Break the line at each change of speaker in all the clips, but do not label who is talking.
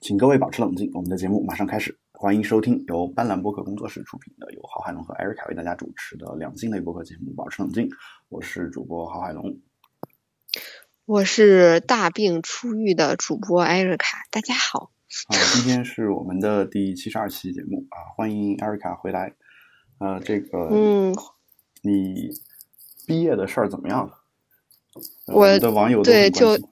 请各位保持冷静，我们的节目马上开始。欢迎收听由斑斓播客工作室出品的由郝海龙和艾瑞卡为大家主持的两性类播客节目《保持冷静》。我是主播郝海龙，
我是大病初愈的主播艾瑞卡。大家好，
啊，今天是我们的第七十二期节目啊，欢迎艾瑞卡回来。呃，这个，
嗯，
你毕业的事儿怎么样了？呃
我
的网友都
对
很关心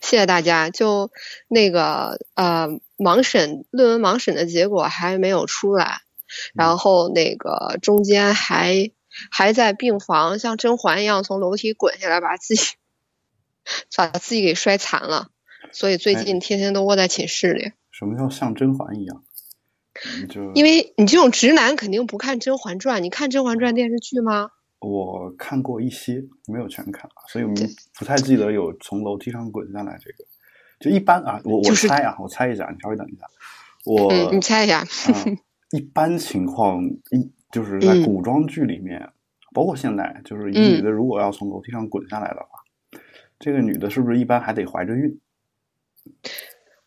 谢谢大家。就那个呃，盲审论文盲审的结果还没有出来，然后那个中间还还在病房像甄嬛一样从楼梯滚下来，把自己把自己给摔残了，所以最
哎
近天天都窝在寝室里。
什么叫像甄嬛一样？就
因为你这种直男肯定不看《甄嬛传》，你看《甄嬛传》电视剧吗？
我看过一些，没有全看啊，所以我们不太记得有从楼梯上滚下来这个。就一般啊，我我猜啊，我猜一下，你稍微等一下，我、
嗯，你猜一下。
啊一般情况一就是在
嗯
古装剧里面，包括现代，就是女的如果要从楼梯上滚下来的话，这个女的是不是一般还得怀着孕？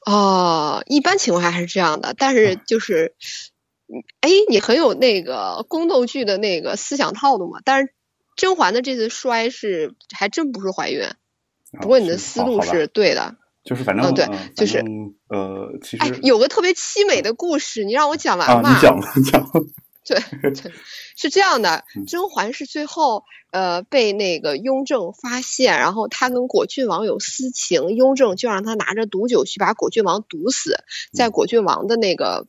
哦，一般情况下还是这样的，但
嗯
是就是，嗯哎，你很有那个宫斗剧的那个思想套路嘛。但是甄嬛的这次摔是还真不是怀孕，不过你的思路是对的。
就是反正
嗯对
呃
就是
呃，其实
哎，有个特别凄美的故事，你让我讲完
啊，
吧。
你讲你讲，
对对，是这样的
嗯，
甄嬛是最后呃被那个雍正发现，然后他跟果郡王有私情，雍正就让他拿着毒酒去把果郡王毒死，在
嗯
果郡王的那个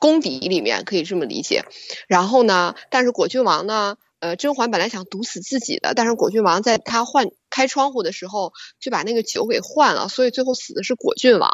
功底里面，可以这么理解。然后呢，但是果郡王呢，呃，甄嬛本来想毒死自己的，但是果郡王在他换开窗户的时候就把那个酒给换了，所以最后死的是果郡王。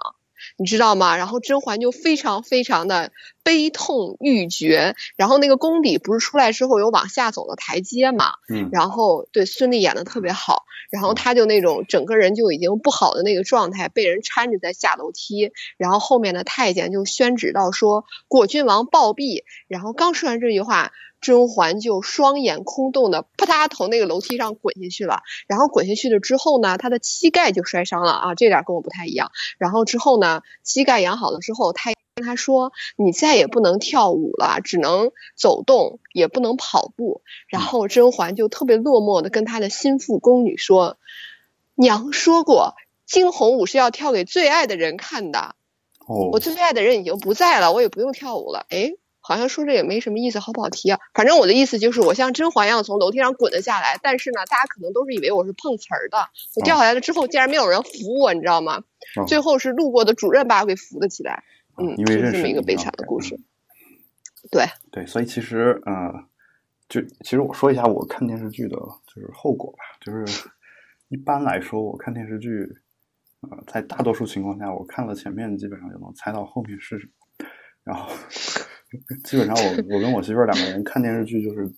你知道吗？然后甄嬛就非常非常的悲痛欲绝，然后那个宫邸不是出来之后有往下走的台阶嘛，
嗯。
然后对孙俪演的特别好，然后她就那种整个人就已经不好的那个状态，被人搀着在下楼梯，然后后面的太监就宣旨到说果郡王暴毙，然后刚说完这句话，甄嬛就双眼空洞的啪嗒从那个楼梯上滚下去了，然后滚下去了之后呢，她的膝盖就摔伤了啊，这点跟我不太一样。然后之后呢，膝盖养好了之后，太跟他说：“你再也不能跳舞了，只能走动，也不能跑步。”然后甄嬛就特别落寞的跟她的心腹宫女说：“娘说过，惊鸿舞是要跳给最爱的人看的。我，最爱的人已经不在了，我也不用跳舞了。”哎。好像说这也没什么意思，好不好提啊？反正我的意思就是，我像甄嬛一样从楼梯上滚了下来，但是呢，大家可能都是以为我是碰瓷儿的。我掉下来了之后，竟然没有人扶我，你知道吗？
哦
最后是路过的主任把我给扶了起来。嗯，
因为
就是这么一个悲惨的故事。
嗯
对，
对，所以其实呃，就其实我说一下我看电视剧的就是后果吧，就是一般来说我看电视剧，呃，在大多数情况下，我看了前面基本上就能猜到后面是什么，然后 基本上我我跟我媳妇儿两个人看电视剧就是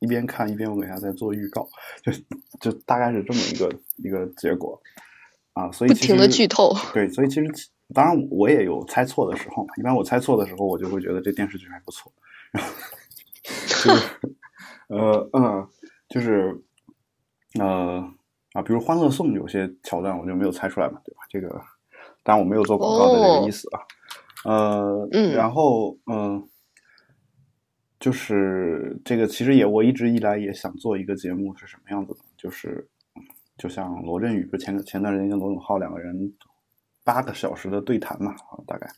一边看一边我给她在做预告，就就大概是这么一个一个结果啊，所以其
不停的剧透。
对，所以其实当然我也有猜错的时候嘛。一般我猜错的时候，我就会觉得这电视剧还不错。然 后就是呃嗯，就是呃啊，比如《欢乐颂》有些桥段我就没有猜出来嘛，对吧？这个当然我没有做广告的这个意思啊。呃，
嗯
然后嗯、呃就是这个其实也我一直以来也想做一个节目是什么样子的，就是就像罗振宇不前前段时间跟罗永浩两个人八个小时的对谈嘛，啊大概。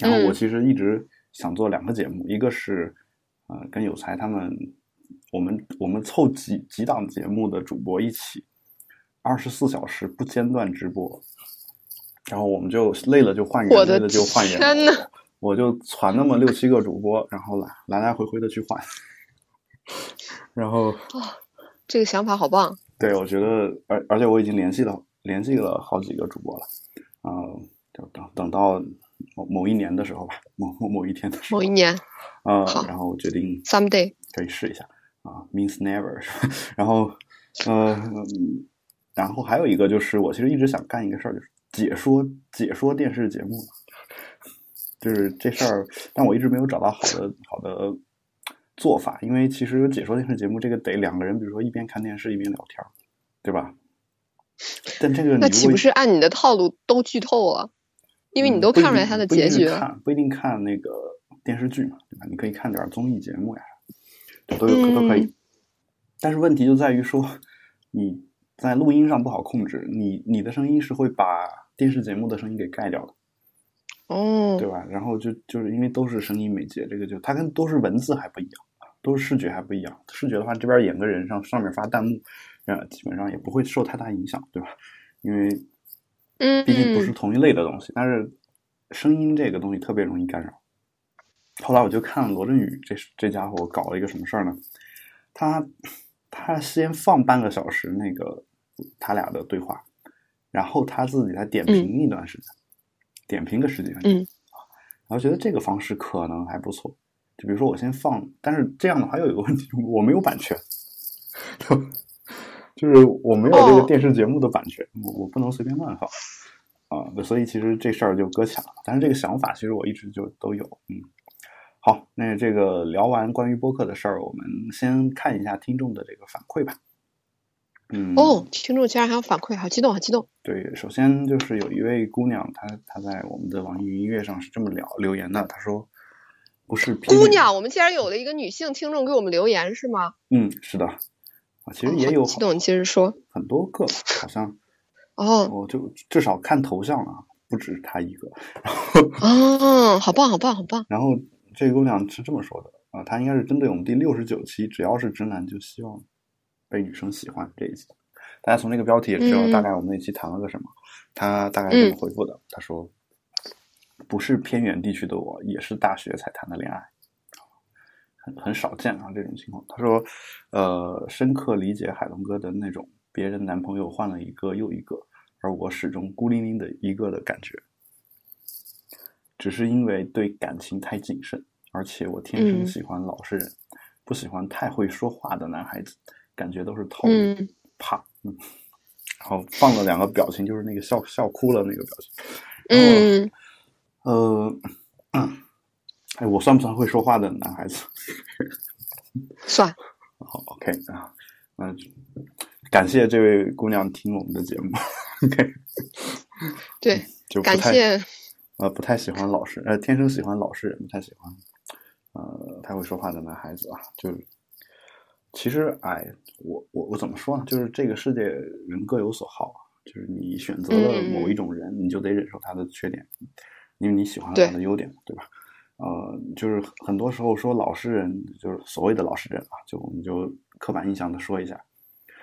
然后我
嗯
其实一直想做两个节目，一个是呃跟有才他们，我们我们凑几几档节目的主播一起，二十四小时不间断直播，然后我们就累了就换人，累了就换人，
天呐，
我就传那么六七个主播，然后来来来回回的去换，然后
这个想法好棒。
对我觉得，而而且我已经联系了联系了好几个主播了，嗯、就等等到某某一年的时候吧，某某某一天的时候
某一，年。
呃
好，
然后我决定
，someday，
可以试一下啊，means never，然后呃，嗯然后还有一个就是我其实一直想干一个事儿，就是解说解说电视节目，就是这事儿，但我一直没有找到好的好的做法，因为其实解说电视节目这个得两个人，比如说一边看电视一边聊天，对吧？但这个
那岂不是按你的套路都剧透了？因为你都看出来它的结局
了。不一定看那个电视剧嘛，对吧？你可以看点综艺节目呀，都有都可以。但是问题就在于说，你在录音上不好控制，你你的声音是会把电视节目的声音给盖掉了。
哦，
对吧？然后就就是因为都是声音媒介，这个就它跟都是文字还不一样，都是视觉还不一样。视觉的话，这边演个人上上面发弹幕，呃，基本上也不会受太大影响，对吧？因为，
嗯，
毕竟不是同一类的东西。但是声音这个东西特别容易干扰。后来我就看罗振宇这这家伙搞了一个什么事儿呢？他他先放半个小时那个他俩的对话，然后他自己来点评一段时间。点评个十几分钟，然后觉得这个方式可能还不错。就比如说我先放，但是这样的话又有一个问题，我没有版权，就是我没有这个电视节目的版权，我我不能随便乱放啊。所以其实这事儿就搁浅了。但是这个想法其实我一直就都有。嗯，好，那这个聊完关于播客的事儿，我们先看一下听众的这个反馈吧。嗯
哦，听众竟然还有反馈，好激动，好激动。
对，首先就是有一位姑娘，她她在我们的网易云音乐上是这么聊留言的，她说不是
姑娘，我们竟然有了一个女性听众给我们留言是吗？
嗯，是的，啊，其实也有
激动，你接着说，
很多个好像
哦，
我就至少看头像啊，不止她一个。
哦，好棒，好棒，好棒。
然后这个姑娘是这么说的啊，她应该是针对我们第六十九期，只要是直男就希望。被女生喜欢这一集，大家从那个标题也知道大概我们那期谈了个什么。他大概这么回复的，他说：“不是偏远地区的我，也是大学才谈的恋爱，很很少见啊这种情况。”他说：“呃，深刻理解海龙哥的那种别人男朋友换了一个又一个，而我始终孤零零的一个的感觉，只是因为对感情太谨慎，而且我天生喜欢老实人，不喜欢太会说话的男孩子。”感觉都是套路，怕，嗯，然后放了两个表情，就是那个笑笑哭了那个表情，
嗯，
呃，哎，我算不算会说话的男孩子？
算，
好，OK 啊，那感谢这位姑娘听我们的节目，OK，
对，
就
感谢，
呃，不太喜欢老实，呃，天生喜欢老实人，不太喜欢，呃，太会说话的男孩子啊，就。其实，哎，我我我怎么说呢？就是这个世界人各有所好，就是你选择了某一种人，你就得忍受他的缺点，因为你喜欢他的优点，对吧？呃，就是很多时候说老实人，就是所谓的老实人啊，就我们就刻板印象的说一下，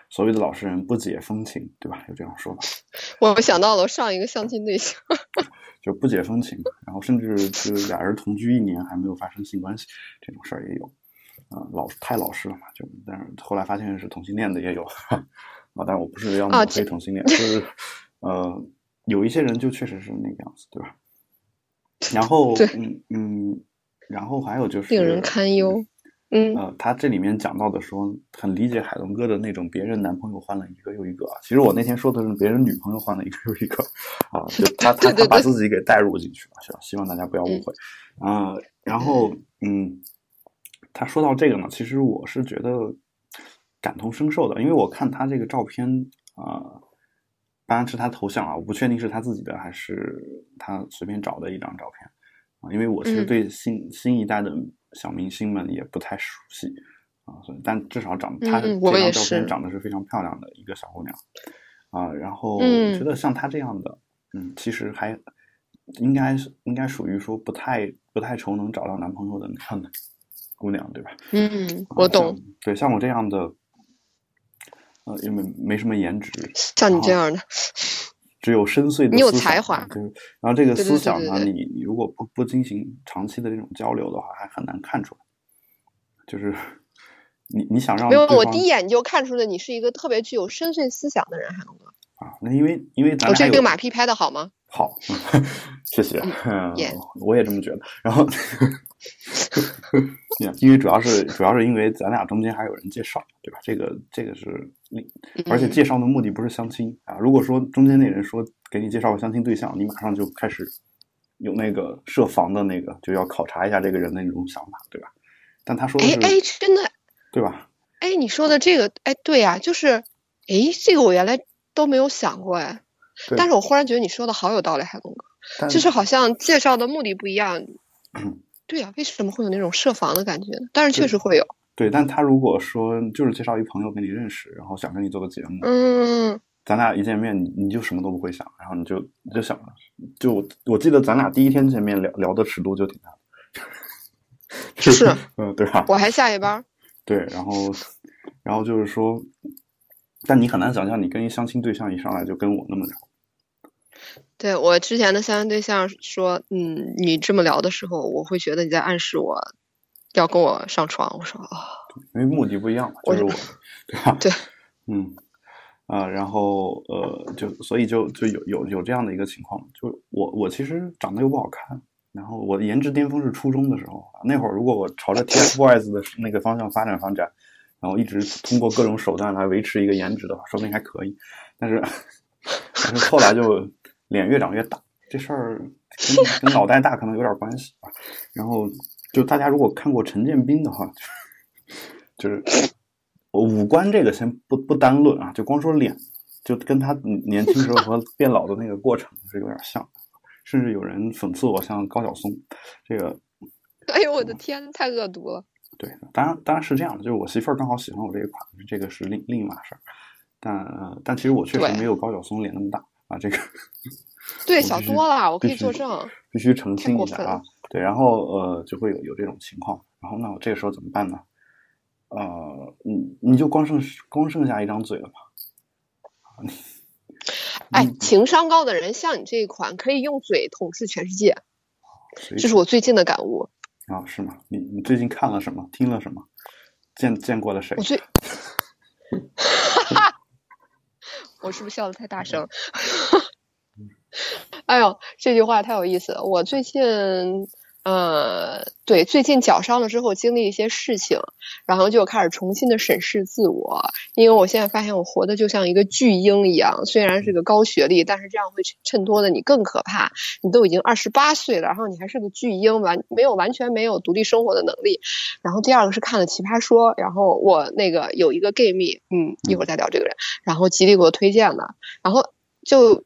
所谓的老实人不解风情，对吧？有这样说法。
我想到了上一个相亲对象，
就不解风情，然后甚至就是俩人同居一年还没有发生性关系，这种事儿也有。啊，老太老实了嘛，就但是后来发现是同性恋的也有 啊，但是我不是要抹黑同性恋，就是呃，有一些人就确实是那个样子，对吧？然后嗯嗯，然后还有就是
令人堪忧，嗯
呃，他这里面讲到的说很理解海龙哥的那种别人男朋友换了一个又一个，其实我那天说的是别人女朋友换了一个又一个啊，就他 他他把自己给带入进去了，希望希望大家不要误会啊，然后嗯。他说到这个呢，其实我是觉得感同身受的，因为我看他这个照片啊，当然是他头像啊，我不确定是他自己的还是他随便找的一张照片啊，因为我其实对新新一代的小明星们也不太熟悉啊，所以但至少长他这张照片长得是非常漂亮的一个小姑娘啊，然后觉得像她这样的，嗯，其实还应该是应该属于说不太不太愁能找到男朋友的那样的。姑娘，对吧？
嗯，我懂。
对，像我这样的，呃，因为没什么颜值，
像你这样的，
只有深邃的，
你有才华。
就是，然后这个思想呢，你你如果不不进行长期的这种交流的话，还很难看出来。就是你你想让
没有，我第一眼就看出了你是一个特别具有深邃思想的人，海龙哥。
啊，那因为因为咱
我这个马屁拍的好吗？
好，谢谢，我也这么觉得。然后。因为主要是主要是因为咱俩中间还有人介绍，对吧？这个这个是，而且介绍的目的不是相亲啊。如果说中间那人说给你介绍个相亲对象，你马上就开始有那个设防的那个，就要考察一下这个人的那种想法，对吧？但他说的是，
哎，真的，
对吧？
哎，你说的这个，哎，对呀，就是，哎，这个我原来都没有想过哎。但是我忽然觉得你说的好有道理，海龙哥，就是好像介绍的目的不一样。对呀、为什么会有那种设防的感觉呢？但是确实会有。
对，但他如果说就是介绍一朋友跟你认识，然后想跟你做个节目，
嗯，
咱俩一见面，你你就什么都不会想，然后你就你就想，就我我记得咱俩第一天见面聊聊的尺度就挺大的，就是 嗯，对吧？
我还下夜班。
对，然后然后就是说，但你很难想象你跟一相亲对象一上来就跟我那么聊，
对我之前的相亲对象说，嗯，你这么聊的时候，我会觉得你在暗示我要跟我上床。我说啊、
因为目的不一样就是我，对吧？
对，
嗯，啊、然后呃，就所以就就有有有这样的一个情况，就我我其实长得又不好看，然后我的颜值巅峰是初中的时候啊，那会儿如果我朝着 TFBOYS 的那个方向发展发展，然后一直通过各种手段来维持一个颜值的话，说不定还可以，但是 但是后来就脸越长越大，这事儿跟跟脑袋大可能有点关系啊。然后就大家如果看过陈建斌的话，就是我五官这个先不不单论啊，就光说脸，就跟他年轻时候和变老的那个过程是有点像，甚至有人讽刺我像高晓松，这个
哎呦我的天，太恶毒了。
对，当然当然是这样的，就是我媳妇儿刚好喜欢我这一款，这个是另另一码事儿。但、呃、但其实我确实没有高晓松脸那么大啊，这个
对，小多了，我可以作证。
必须澄清一下啊。对，然后呃就会有有这种情况，然后那我这个时候怎么办呢？呃，你你就光剩光剩下一张嘴了嘛？
哎，
嗯
情商高的人像你这一款，可以用嘴统治全世界，这是我最近的感悟。
啊，是吗？你你最近看了什么？听了什么？见见过了谁
我？最，我是不是笑的太大声？哎呦，这句话太有意思了。我最近，呃，对，最近脚伤了之后，经历一些事情，然后就开始重新的审视自我。因为我现在发现我活的就像一个巨婴一样，虽然是个高学历，但是这样会衬托的你更可怕。你都已经二十八岁了，然后你还是个巨婴，完没有完全没有独立生活的能力。然后第二个是看了《奇葩说》，然后我那个有一个 gay 蜜，嗯，一会儿再聊这个人，然后极力给我推荐的，然后就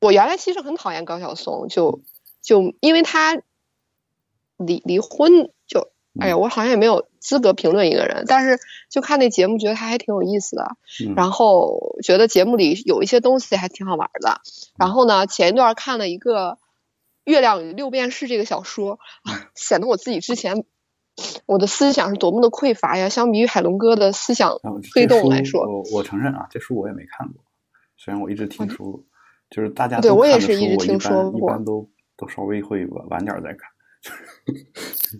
我原来其实很讨厌高晓松，就就因为他离离婚就。哎呀，我好像也没有资格评论一个人，但是就看那节目，觉得他还挺有意思的。
嗯
然后觉得节目里有一些东西还挺好玩的。然后呢，前一段看了一个《月亮与六便士》这个小说，啊 显得我自己之前我的思想是多么的匮乏呀！相比于海龙哥的思想推动来说，
我我承认啊，这书我也没看过，虽然我一直听说过，就是大家
对我也是一直听说过
一般都都稍微会晚晚点儿再看。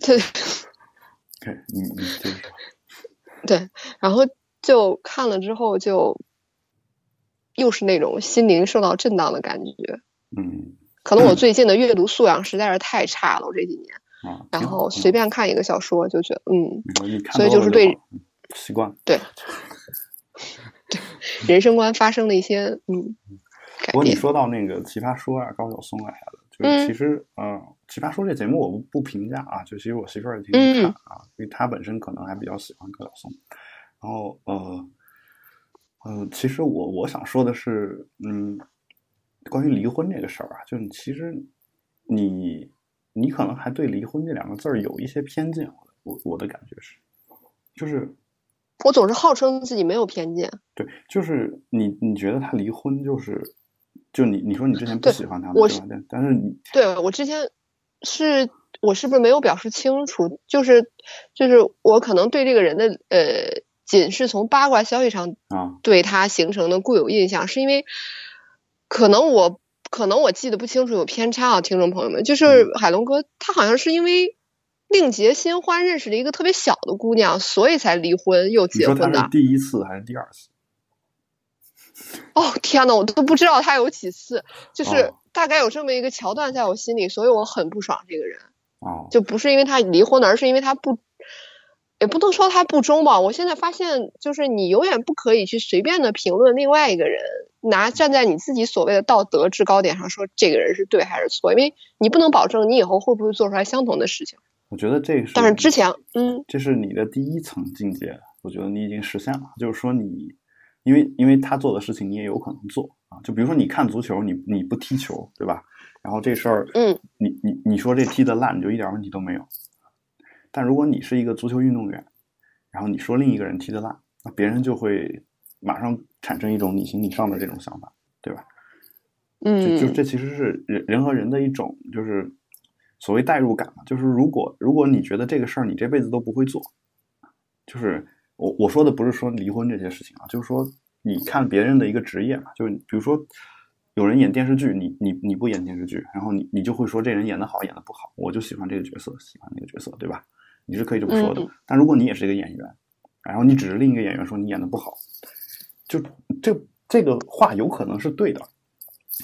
对
对，你你接着说。
对，然后就看了之后就又是那种心灵受到震荡的感觉。
嗯
可能我最近的阅读素养实在是太差了，我这几年，
啊，
然后随便看一个小说就觉得，嗯，所以就是对
习惯对。
对人生观发生了一些嗯改
不过你。说到那个《奇葩说》啊，高晓松啊啥的，就其实呃，《奇葩说》这节目我不不评价啊，就其实我媳妇儿也挺
嗯
爱看啊，因为她本身可能还比较喜欢高晓松。然后呃呃，其实我我想说的是，嗯，关于离婚这个事儿啊，就是其实你你可能还对离婚这两个字儿有一些偏见，我我的感觉是，就是
我总是号称自己没有偏见，
对，就是你你觉得他离婚就是，就你你说你之前不喜欢他嘛，
我
吧？但但是你
对我之前是我是不是没有表示清楚？就是就是我可能对这个人的呃，仅是从八卦消息上
啊
对他形成的固有印象，是因为可能我可能我记得不清楚，有偏差啊，听众朋友们，就是海龙哥他好像是因为另结新欢认识了一个特别小的姑娘，所以才离婚又结婚的。
第一次还是第二次？
哦天呐，我都不知道他有几次，就是
哦
大概有这么一个桥段在我心里，所以我很不爽这个人。
哦，
就不是因为他离婚了，而是因为他不，也不能说他不忠吧。我现在发现，就是你永远不可以去随便的评论另外一个人，拿站在你自己所谓的道德制高点上说这个人是对还是错，因为你不能保证你以后会不会做出来相同的事情。
我觉得这是，
但是之前，嗯，
这是你的第一层境界，我觉得你已经实现了，就是说你因为因为他做的事情你也有可能做啊。就比如说你看足球，你你不踢球，对吧？然后这事儿，
嗯，
你你你说这踢的烂，就一点问题都没有。但如果你是一个足球运动员，然后你说另一个人踢的烂，那别人就会马上产生一种你行你上的这种想法，对吧？
嗯，
就就这其实是人人和人的一种就是所谓代入感嘛。就是如果如果你觉得这个事儿你这辈子都不会做，就是我我说的不是说离婚这些事情啊，就是说你看别人的一个职业嘛，就是比如说有人演电视剧，你你你不演电视剧，然后你你就会说这人演的好演的不好，我就喜欢这个角色，喜欢那个角色，对吧？你是可以这么说的。
嗯
但如果你也是一个演员，然后你指着另一个演员说你演的不好，就这这个话有可能是对的，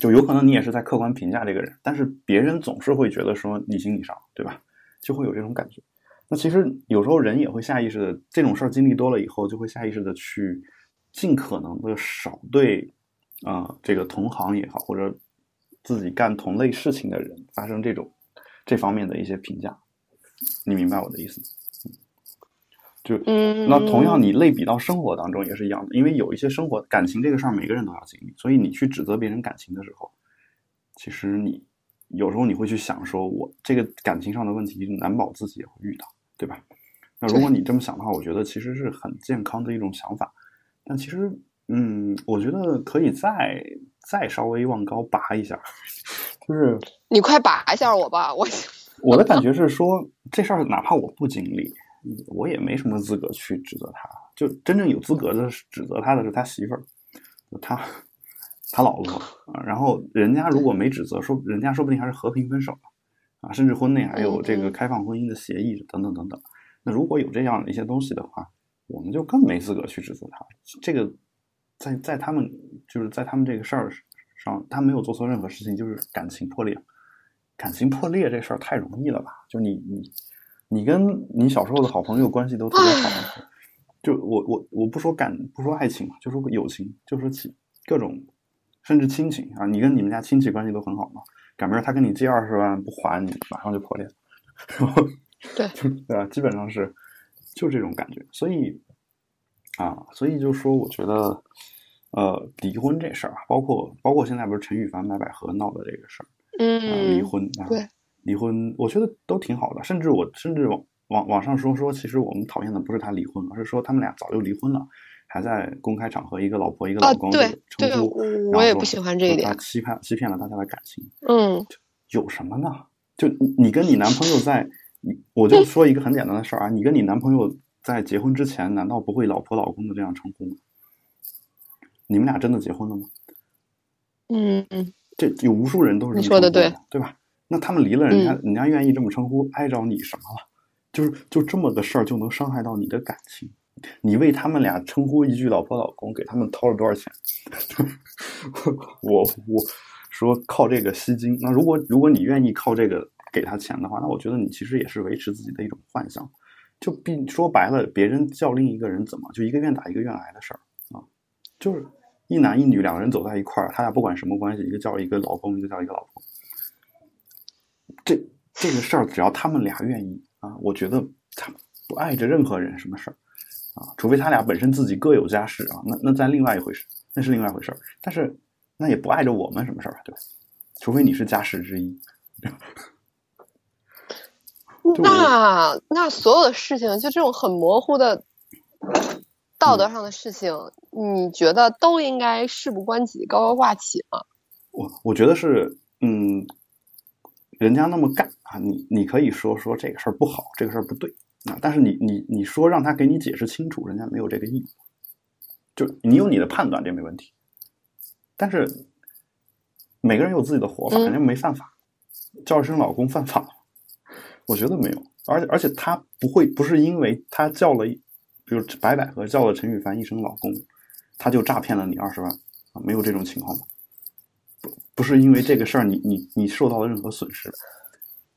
就有可能你也是在客观评价这个人，但是别人总是会觉得说你行你上，对吧？就会有这种感觉。那其实有时候人也会下意识的，这种事儿经历多了以后，就会下意识的去尽可能的少对啊、呃这个同行也好，或者自己干同类事情的人发生这种这方面的一些评价。你明白我的意思吗？就
嗯，
那同样，你类比到生活当中也是一样的，因为有一些生活感情这个事儿，每个人都要经历，所以你去指责别人感情的时候，其实你有时候你会去想，说我这个感情上的问题，难保自己也会遇到，对吧？那如果你这么想的话，我觉得其实是很健康的一种想法。但其实，嗯，我觉得可以再再稍微往高拔一下，就是
你快拔一下我吧，我
我的感觉是说，这事儿哪怕我不经历，我也没什么资格去指责他。就真正有资格的指责他的是他媳妇儿，他他老婆啊。然后人家如果没指责，说人家说不定还是和平分手了啊，甚至婚内还有这个开放婚姻的协议等等等等。那如果有这样的一些东西的话，我们就更没资格去指责他。这个在在他们就是在他们这个事儿上，他没有做错任何事情，就是感情破裂。感情破裂这事儿太容易了吧？就你你你跟你小时候的好朋友关系都特别好，就我我我不说感不说爱情嘛，就说友情，就说起各种甚至亲情啊，你跟你们家亲戚关系都很好嘛，赶明儿他跟你借二十万不还，你马上就破裂，然后
对
就对吧？基本上是就这种感觉，所以啊，所以就说我觉得呃离婚这事儿啊，包括包括现在不是陈羽凡买百合闹的这个事儿。啊，离
嗯，
婚啊，
对，
离婚，我觉得都挺好的。甚至我甚至网网网上说说，其实我们讨厌的不是他离婚，而是说他们俩早就离婚了，还在公开场合一个老婆一个
啊
老公
对
称
对
呼，
我也不喜欢这一点
欺骗欺骗了大家的感情，
嗯
有什么呢？就你你跟你男朋友在，你我就说一个很简单的事儿啊，你跟你男朋友在结婚之前，难道不会老婆老公的这样称呼吗？你们俩真的结婚了吗？
嗯嗯，
这有无数人都是这么
你说的对，
对吧？那他们离了，人家、
嗯
人家愿意这么称呼，碍着你什么了？就是就这么个事儿就能伤害到你的感情，你为他们俩称呼一句老婆老公，给他们掏了多少钱？我我说靠这个吸金，那如果如果你愿意靠这个给他钱的话，那我觉得你其实也是维持自己的一种幻想。就并说白了，别人叫另一个人怎么就一个愿打一个愿挨的事儿啊，就是一男一女两个人走在一块儿，他俩不管什么关系，一个叫一个老公，一个叫一个老婆。这这个事儿，只要他们俩愿意啊，我觉得他不碍着任何人什么事儿啊，除非他俩本身自己各有家室啊，那那再另外一回事，那是另外一回事儿。但是那也不碍着我们什么事儿啊，对吧？除非你是家室之一。
那那所有的事情，就这种很模糊的道德上的事情，你觉得都应该事不关己，高高挂起吗？
我我觉得是，嗯，人家那么干啊，你你可以说说这个事儿不好，这个事儿不对啊，但是你你你说让他给你解释清楚，人家没有这个义务，就你有你的判断，这没问题。但是每个人有自己的活法，
嗯
人家没犯法，叫一声老公犯法吗？我觉得没有，而且而且他不会不是因为他叫了一，比如白百合叫了陈羽凡一声老公，他就诈骗了你二十万啊，没有这种情况吗？不不是因为这个事儿你你你受到了任何损失，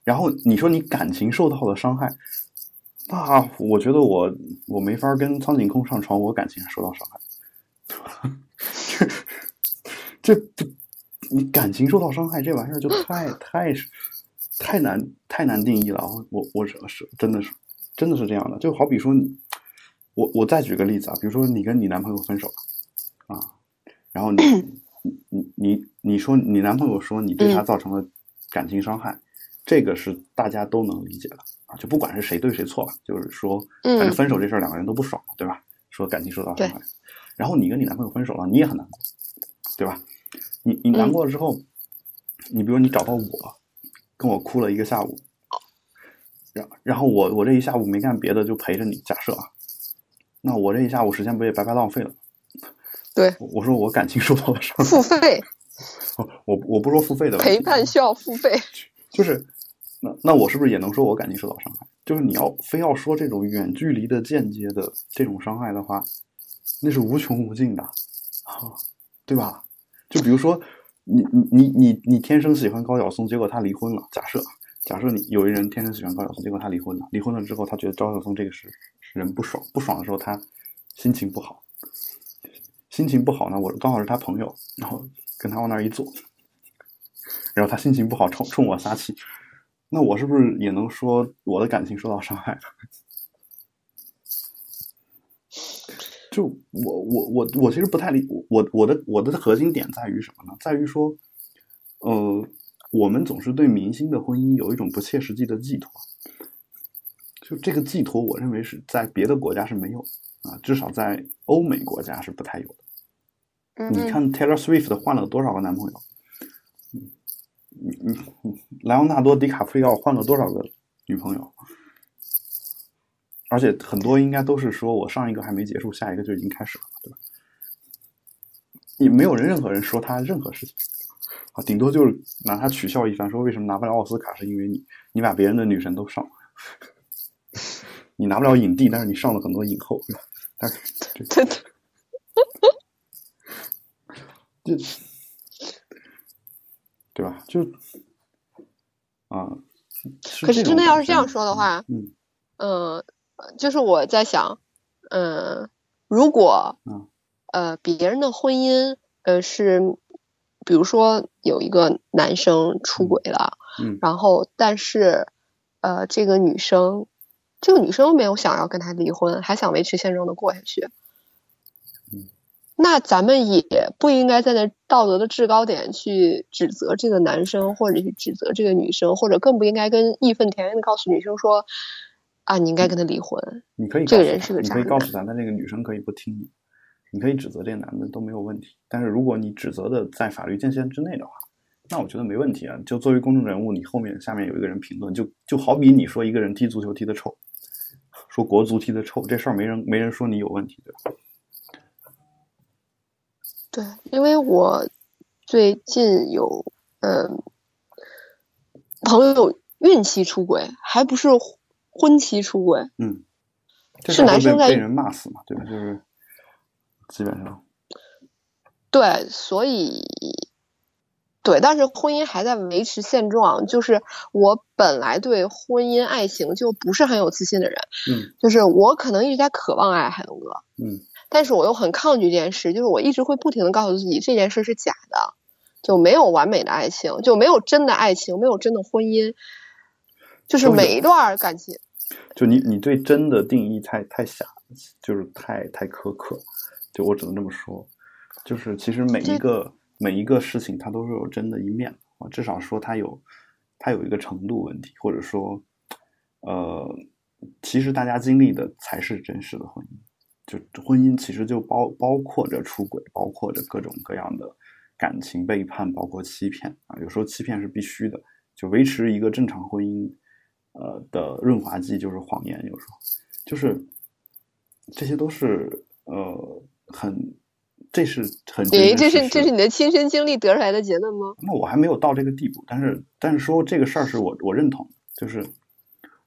然后你说你感情受到了伤害，那我觉得我我没法跟苍井空上床，我感情受到伤害，这这不你感情受到伤害这玩意儿就太太太难太难定义了。啊！我我是是真的是真的是这样的，就好比说你，我我再举个例子啊，比如说你跟你男朋友分手了啊，然后你你你你说你男朋友说你对他造成了感情伤害，这个是大家都能理解的。啊，就不管是谁对谁错吧，就是说反正分手这事儿两个人都不爽，对吧？说感情受到伤害，然后你跟你男朋友分手了，你也很难过，对吧？你你难过了之后，你比如你找到我，跟我哭了一个下午，然然后我我这一下午没干别的就陪着你，假设啊，那我这一下午时间不也白白浪费了？
对，
我说我感情受到了伤害，
付费，
我我不说付费的
陪伴需要付费，
就是那那我是不是也能说我感情受到伤害？就是你要非要说这种远距离的间接的这种伤害的话，那是无穷无尽的，啊，对吧？就比如说你你你你你天生喜欢高晓松，结果他离婚了。假设假设你有一人天生喜欢高晓松，结果他离婚了。离婚了之后，他觉得高晓松这个是人不爽，不爽的时候他心情不好，心情不好呢，我刚好是他朋友，然后跟他往那儿一坐，然后他心情不好，冲冲我撒气。那我是不是也能说我的感情受到伤害？就我我我我其实不太理我我的我的核心点在于什么呢？在于说，呃，我们总是对明星的婚姻有一种不切实际的寄托。就这个寄托，我认为是在别的国家是没有的啊，至少在欧美国家是不太有的。你看 Taylor Swift 换了多少个男朋友？你你你，莱昂纳多·迪卡普里奥换了多少个女朋友？而且很多应该都是说我上一个还没结束，下一个就已经开始了，对吧？也没有人任何人说他任何事情啊，顶多就是拿他取笑一番，说为什么拿不了奥斯卡，是因为你你把别人的女神都上了，你拿不了影帝，但是你上了很多影后，但是
对对，
就。对吧？就啊，
可是真的要是这样说的
话，
嗯，呃，就是我在想，嗯，如果呃别人的婚姻呃是，比如说有一个男生出轨了，
嗯，
然后但是呃这个女生，这个女生没有想要跟他离婚，还想维持现状的过下去。那咱们也不应该在那道德的制高点去指责这个男生，或者去指责这个女生，或者更不应该跟义愤填膺的告诉女生说：“啊，你应该跟他离婚。”
你可以
这个人是个
渣男，你可以告诉咱们那个女生可以不听你，你可以指责这个男的都没有问题。但是如果你指责的在法律界限之内的话，那我觉得没问题啊。就作为公众人物，你后面下面有一个人评论，就就好比你说一个人踢足球踢的臭，说国足踢的臭，这事儿没人没人说你有问题，对吧？
对，因为我最近有嗯朋友孕期出轨，还不是婚期出轨，
嗯，
是男生在
被人骂死嘛？对吧？就是基本上
对，所以对，但是婚姻还在维持现状。就是我本来对婚姻爱情就不是很有自信的人，
嗯，
就是我可能一直在渴望爱，海龙哥，
嗯。
但是我又很抗拒这件事，就是我一直会不停的告诉自己这件事是假的，就没有完美的爱情，就没有真的爱情，没有真的婚姻，就是每一段感情，
就你你对真的定义太太狭，就是太太苛刻，就我只能这么说，就是其实每一个每一个事情它都是有真的一面啊，至少说它有它有一个程度问题，或者说，呃，其实大家经历的才是真实的婚姻。就婚姻其实就包包括着出轨，包括着各种各样的感情背叛，包括欺骗啊。有时候欺骗是必须的，就维持一个正常婚姻，呃的润滑剂就是谎言。有时候就是这些都是呃很，这是很。诶，
这是这是你的亲身经历得出来的结论吗？
那我还没有到这个地步，但是但是说这个事儿是我我认同，就是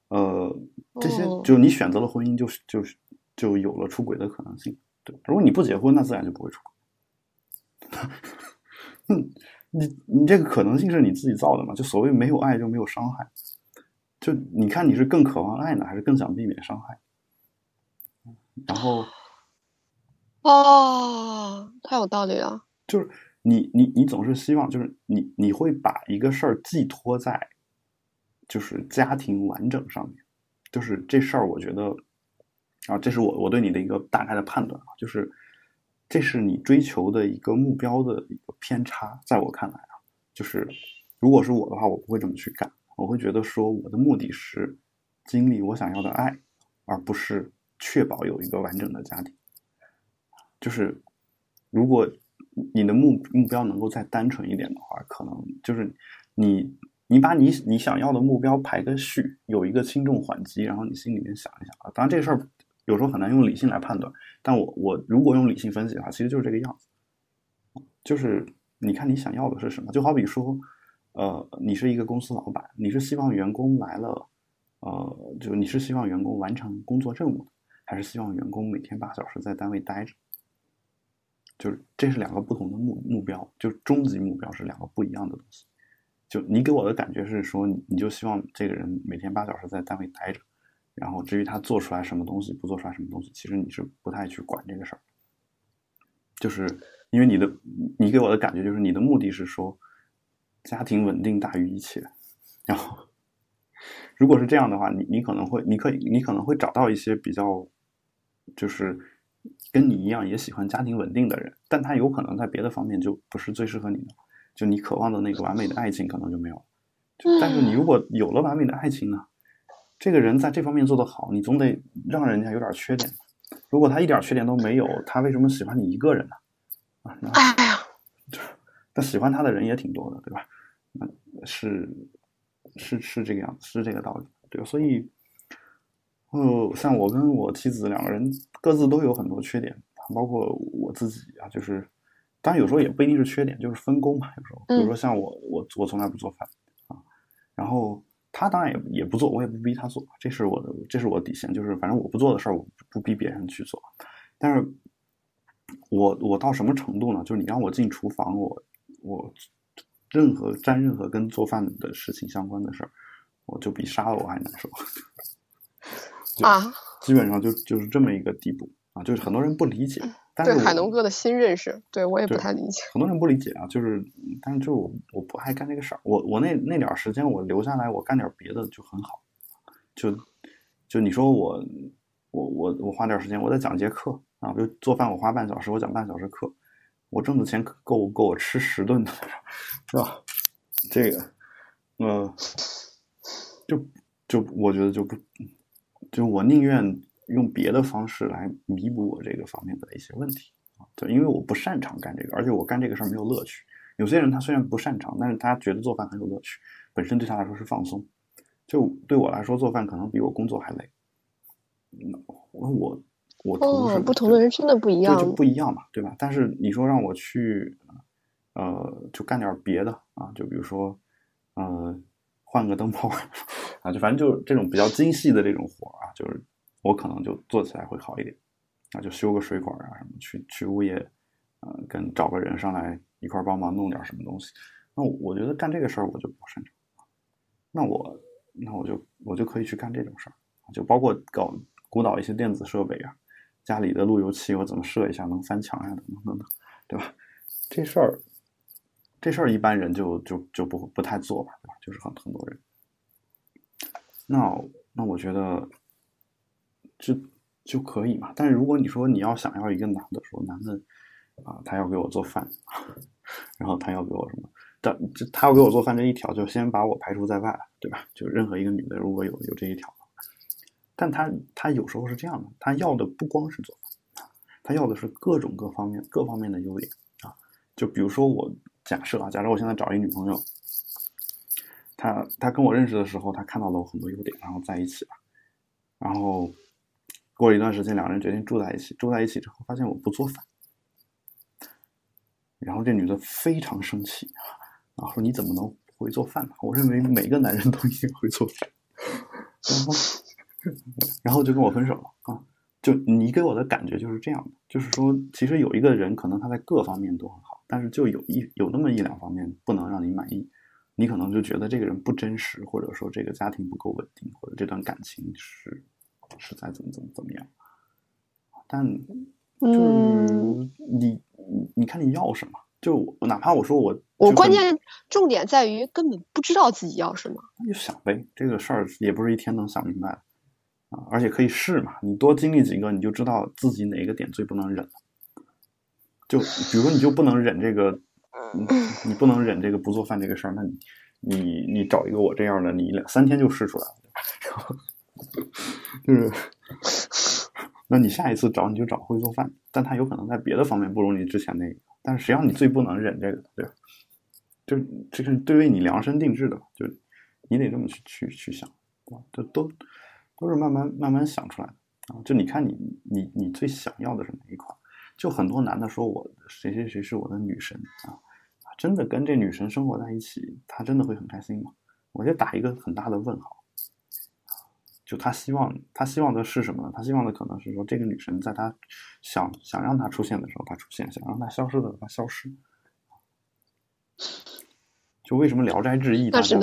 呃这些就你选择了婚姻，就是就是。就有了出轨的可能性，对。如果你不结婚，那自然就不会出轨。嗯，你你这个可能性是你自己造的嘛？就所谓没有爱就没有伤害，就你看你是更渴望爱呢，还是更想避免伤害？然后，
哦，太有道理了。
就是你你你总是希望，就是你你会把一个事儿寄托在，就是家庭完整上面，就是这事儿，我觉得。啊，这是我我对你的一个大概的判断啊，就是，这是你追求的一个目标的一个偏差，在我看来啊，就是如果是我的话，我不会这么去干，我会觉得说我的目的是经历我想要的爱，而不是确保有一个完整的家庭。就是如果你的目目标能够再单纯一点的话，可能就是你你把你你想要的目标排个序，有一个轻重缓急，然后你心里面想一想啊。当然这事儿有时候很难用理性来判断，但我我如果用理性分析的话，其实就是这个样子，就是你看你想要的是什么，就好比说，呃，你是一个公司老板，你是希望员工来了，呃，就你是希望员工完成工作任务，还是希望员工每天八小时在单位待着？就是这是两个不同的目目标，就终极目标是两个不一样的东西。就你给我的感觉是说，你就希望这个人每天八小时在单位待着，然后至于他做出来什么东西，不做出来什么东西，其实你是不太去管这个事儿。就是因为你的你给我的感觉就是你的目的是说，家庭稳定大于一切。然后，如果是这样的话，你你可能会你可以你可能会找到一些比较，就是。跟你一样也喜欢家庭稳定的人，但他有可能在别的方面就不是最适合你的，就你渴望的那个完美的爱情可能就没有。但是你如果有了完美的爱情呢，这个人在这方面做得好，你总得让人家有点缺点。如果他一点缺点都没有，他为什么喜欢你一个人呢？啊，
哎呀，
那喜欢他的人也挺多的，对吧？那是是是这个样子，是这个道理，对吧？所以。呃，像我跟我妻子两个人各自都有很多缺点，包括我自己啊，就是，当然有时候也不一定是缺点，就是分工嘛。有时候，比如说像我，我我从来不做饭啊，然后他当然也也不做，我也不逼他做，这是我的，这是我的底线，就是反正我不做的事儿，我不逼别人去做。但是，我我到什么程度呢？就是你让我进厨房，我我任何沾任何跟做饭的事情相关的事儿，我就比杀了我还难受。
啊，
基本上就就是这么一个地步啊，就是很多人不理解。对
海龙哥的新认识，对我也不太理解。
很多人不理解啊，就是，但是就我我不爱干这个事儿。我我那那点时间我留下来，我干点别的就很好。就就你说我我我我花点时间，我再讲节课啊，比如做饭我花半小时，我讲半小时课，我挣的钱够够我吃十顿的，是吧？这个，呃，就就我觉得就不。就我宁愿用别的方式来弥补我这个方面的一些问题啊，对，因为我不擅长干这个，而且我干这个事儿没有乐趣。有些人他虽然不擅长，但是他觉得做饭很有乐趣，本身对他来说是放松。就对我来说，做饭可能比我工作还累。我我我
哦，不同的人真的不一样，
就不一样嘛，对吧？但是你说让我去呃，就干点别的啊，就比如说呃。换个灯泡 啊，就反正就这种比较精细的这种活啊，就是我可能就做起来会好一点那，就修个水管啊什么，去去物业，呃，跟找个人上来一块帮忙弄点什么东西。那我觉得干这个事儿我就不擅长，那我那我就我就可以去干这种事儿，就包括搞鼓捣一些电子设备啊，家里的路由器我怎么设一下能翻墙呀，等等等等，对吧？这事儿。这事儿一般人就就就不不太做吧，对吧？就是很很多人。那那我觉得就就可以嘛。但是如果你说你要想要一个男的，说男的啊，他要给我做饭，然后他要给我什么？这这他要给我做饭这一条，就先把我排除在外了，对吧？就任何一个女的如果有有这一条，但他他有时候是这样的，他要的不光是做饭，他要的是各种各方面各方面的优点啊。就比如说我。假设啊，假设我现在找一女朋友，她她跟我认识的时候，她看到了我很多优点，然后在一起了。然后过了一段时间，两个人决定住在一起。住在一起之后，发现我不做饭，然后这女的非常生气啊，说你怎么能不会做饭呢？我认为每个男人都应该会做饭。然 后然后就跟我分手了啊！就你给我的感觉就是这样的，就是说，其实有一个人，可能他在各方面都很好。但是就有一有那么一两方面不能让你满意，你可能就觉得这个人不真实，或者说这个家庭不够稳定，或者这段感情是是在怎么怎么怎么样。但就是你你看你要什么？就哪怕我说我
我关键重点在于根本不知道自己要什么，
那就想呗。这个事儿也不是一天能想明白的啊，而且可以试嘛。你多经历几个，你就知道自己哪个点最不能忍了。就比如说，你就不能忍这个，你你不能忍这个不做饭这个事儿，那你你你找一个我这样的，你两三天就试出来了，就是，那你下一次找你就找会做饭，但他有可能在别的方面不如你之前那个，但是谁让你最不能忍这个，对吧？就这是对于你量身定制的，就你得这么去去去想，对吧？这都都是慢慢慢慢想出来的啊。就你看你你你最想要的是哪一款？就很多男的说我谁谁谁是我的女神啊，真的跟这女神生活在一起，他真的会很开心吗？我就打一个很大的问号。就他希望他希望的是什么呢？他希望的可能是说，这个女神在他想想让她出现的时候，她出现；想让她消失的时候，她消失。就为什么《聊斋志异》大家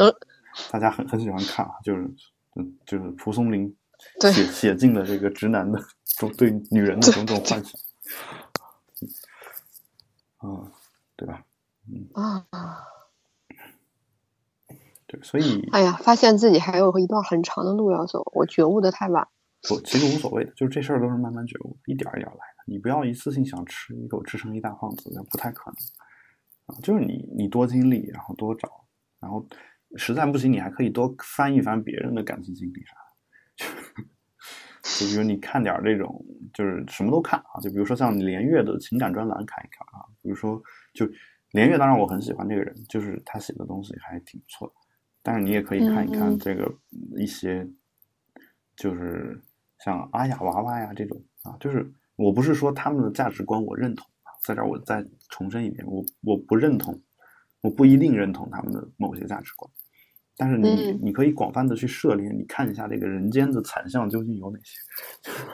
大家很很喜欢看啊？就是嗯，就是蒲松龄写写尽了这个直男的种对女人的种种幻想。啊，对吧？嗯
啊，
对，所以，
哎呀，发现自己还有一段很长的路要走，我觉悟的太晚。
不，其实无所谓的，就是这事儿都是慢慢觉悟，一点一点来的。你不要一次性想吃一口吃成一大胖子，那不太可能啊。就是你，你多经历，然后多找，然后实在不行，你还可以多翻一翻别人的感情经历啥的。就比如你看点这种，就是什么都看啊。就比如说像连月的情感专栏看一看啊。比如说，就连月，当然我很喜欢这个人，就是他写的东西还挺不错的。但是你也可以看一看这个一些，就是像阿雅娃娃呀这种啊。就是我不是说他们的价值观我认同啊，在这儿我再重申一遍，我我不认同，我不一定认同他们的某些价值观。但是你你可以广泛的去涉猎，你看一下这个人间的惨象究竟有哪些，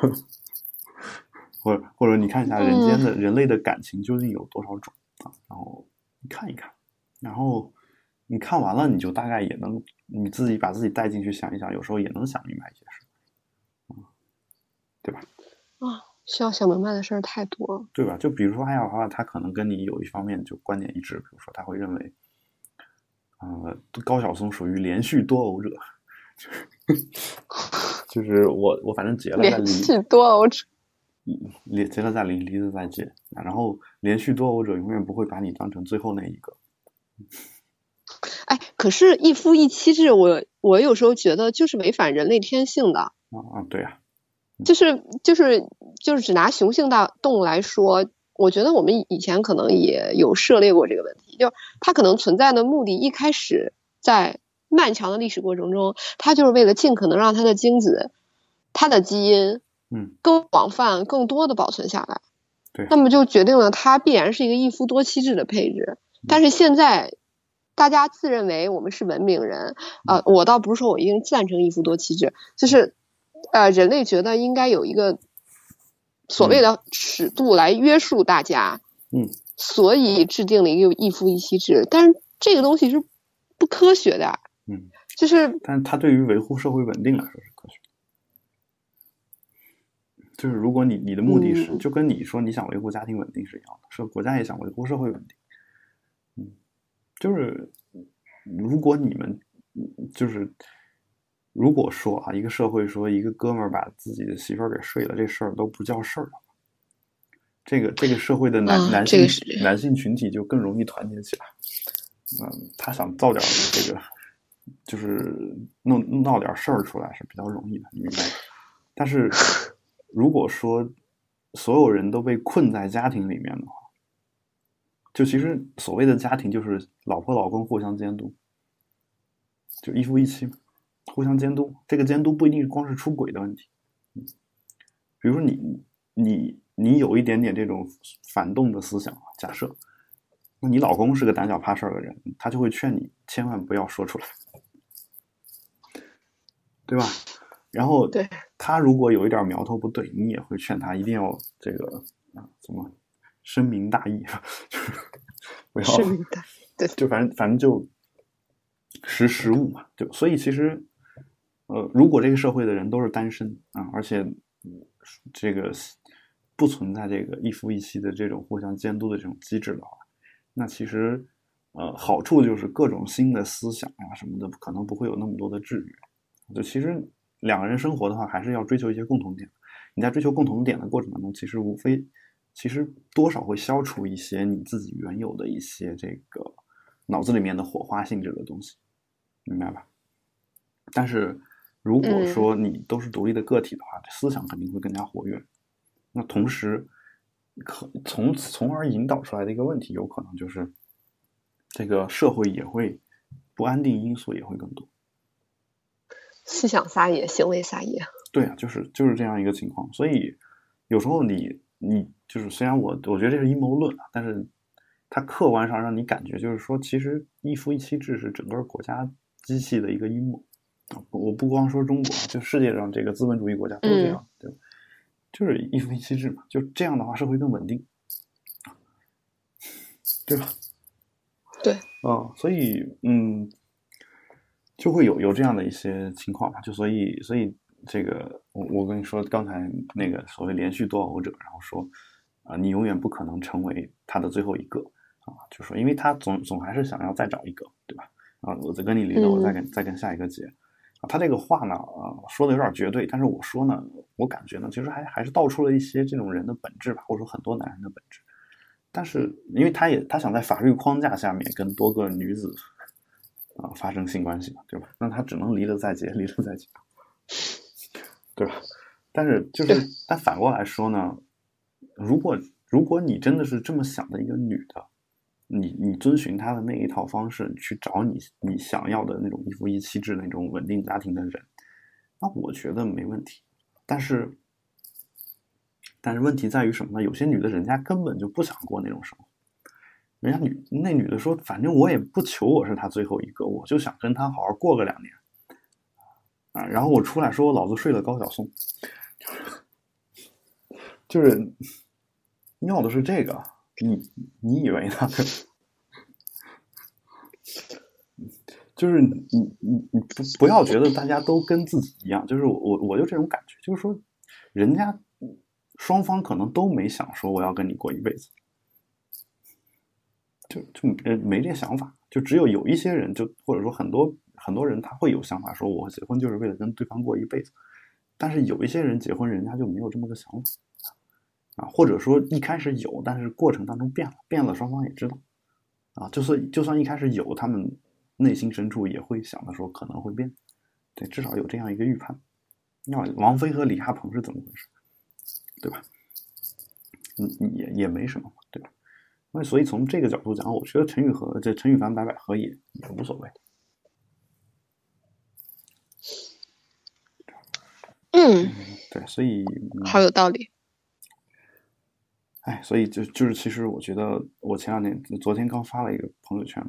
或者或者你看一下人间的人类的感情究竟有多少种啊？然后你看一看，然后你看完了，你就大概也能你自己把自己带进去想一想，有时候也能想明白一些事，啊，对吧？
啊，需要想明白的事儿太多了，
对吧？就比如说艾尔华，他可能跟你有一方面就观点一致，比如说他会认为。呃，高晓松属于连续多偶者，就是我我反正结了再离，
连续多偶者，
离结了再离，离了再结，然后连续多偶者永远不会把你当成最后那一个。
哎，可是，一夫一妻制，我我有时候觉得就是违反人类天性的。
啊啊，对呀，
就是就是就是只拿雄性大动物来说。我觉得我们以前可能也有涉猎过这个问题，就是它可能存在的目的，一开始在漫长的历史过程中，它就是为了尽可能让它的精子、它的基因，
嗯，
更广泛、更多的保存下来。
对，
那么就决定了它必然是一个一夫多妻制的配置。但是现在大家自认为我们是文明人，呃，我倒不是说我一定赞成一夫多妻制，就是呃，人类觉得应该有一个。所谓的尺度来约束大家，
嗯，
所以制定了一个一夫一妻制，但是这个东西是不科学的，
嗯，
就是，
但是它对于维护社会稳定来说是科学，就是如果你你的目的是就跟你说你想维护家庭稳定是一样的，说国家也想维护社会稳定，嗯，就是如果你们就是。如果说啊，一个社会说一个哥们儿把自己的媳妇儿给睡了，这事儿都不叫事儿了。这个这个社会的男男性男性群体就更容易团结起来。嗯，他想造点这个，就是弄闹点事儿出来是比较容易的，你明白？但是如果说所有人都被困在家庭里面的话，就其实所谓的家庭就是老婆老公互相监督，就一夫一妻嘛。互相监督，这个监督不一定光是出轨的问题。嗯，比如说你你你有一点点这种反动的思想假设，那你老公是个胆小怕事儿的人，他就会劝你千万不要说出来，对吧？然后，
对，
他如果有一点苗头不对，你也会劝他一定要这个啊，怎么深明大义，就是不要
深明大，对，
就反正反正就识时务嘛，就所以其实。呃，如果这个社会的人都是单身啊，而且这个不存在这个一夫一妻的这种互相监督的这种机制的话，那其实呃好处就是各种新的思想啊什么的可能不会有那么多的制约。就其实两个人生活的话，还是要追求一些共同点。你在追求共同点的过程当中，其实无非其实多少会消除一些你自己原有的一些这个脑子里面的火花性质的东西，明白吧？但是如果说你都是独立的个体的话，思想肯定会更加活跃。那同时，可从从而引导出来的一个问题，有可能就是这个社会也会不安定因素也会更多。
思想撒野，行为撒野。
对啊，就是就是这样一个情况。所以有时候你你就是虽然我我觉得这是阴谋论啊，但是它客观上让你感觉就是说，其实一夫一妻制是整个国家机器的一个阴谋啊。我不光说中国，就世界上这个资本主义国家都这样，对吧？就是一夫一妻制嘛，就这样的话社会更稳定，对吧？
对，
啊，所以嗯。就会有有这样的一些情况嘛，就所以所以这个我我跟你说刚才那个所谓连续多偶者，然后说啊你永远不可能成为他的最后一个啊，就说因为他总总还是想要再找一个，对吧？啊，我再跟你离了，我再跟再跟下一个结啊，他这个话呢啊说的有点绝对，但是我说呢，我感觉呢其实还还是道出了一些这种人的本质吧，或者说很多男人的本质，但是因为他也他想在法律框架下面跟多个女子。啊，发生性关系嘛，对吧？那他只能离了再结，离了再结，对吧？但是就是，但反过来说呢，如果如果你真的是这么想的一个女的，你你遵循她的那一套方式去找你你想要的那种一夫一妻制那种稳定家庭的人，那我觉得没问题。但是，但是问题在于什么呢？有些女的人家根本就不想过那种生活。人家女那女的说：“反正我也不求我是他最后一个，我就想跟他好好过个两年，啊，然后我出来说我老子睡了高晓松，就是要的是这个。你你以为呢？就是你你你不不要觉得大家都跟自己一样，就是我我我就这种感觉，就是说人家双方可能都没想说我要跟你过一辈子。”就就没这想法，就只有有一些人，就或者说很多很多人他会有想法，说我结婚就是为了跟对方过一辈子。但是有一些人结婚，人家就没有这么个想法啊，或者说一开始有，但是过程当中变了，变了双方也知道啊，就算就算一开始有，他们内心深处也会想的说可能会变，对，至少有这样一个预判。那王菲和李亚鹏是怎么回事，对吧？嗯，也也没什么，对吧？那所以从这个角度讲，我觉得陈宇和这陈羽凡、白百合也也无所谓。
嗯，
对，所以
好有道理。
哎，所以就就是，其实我觉得，我前两天、昨天刚发了一个朋友圈，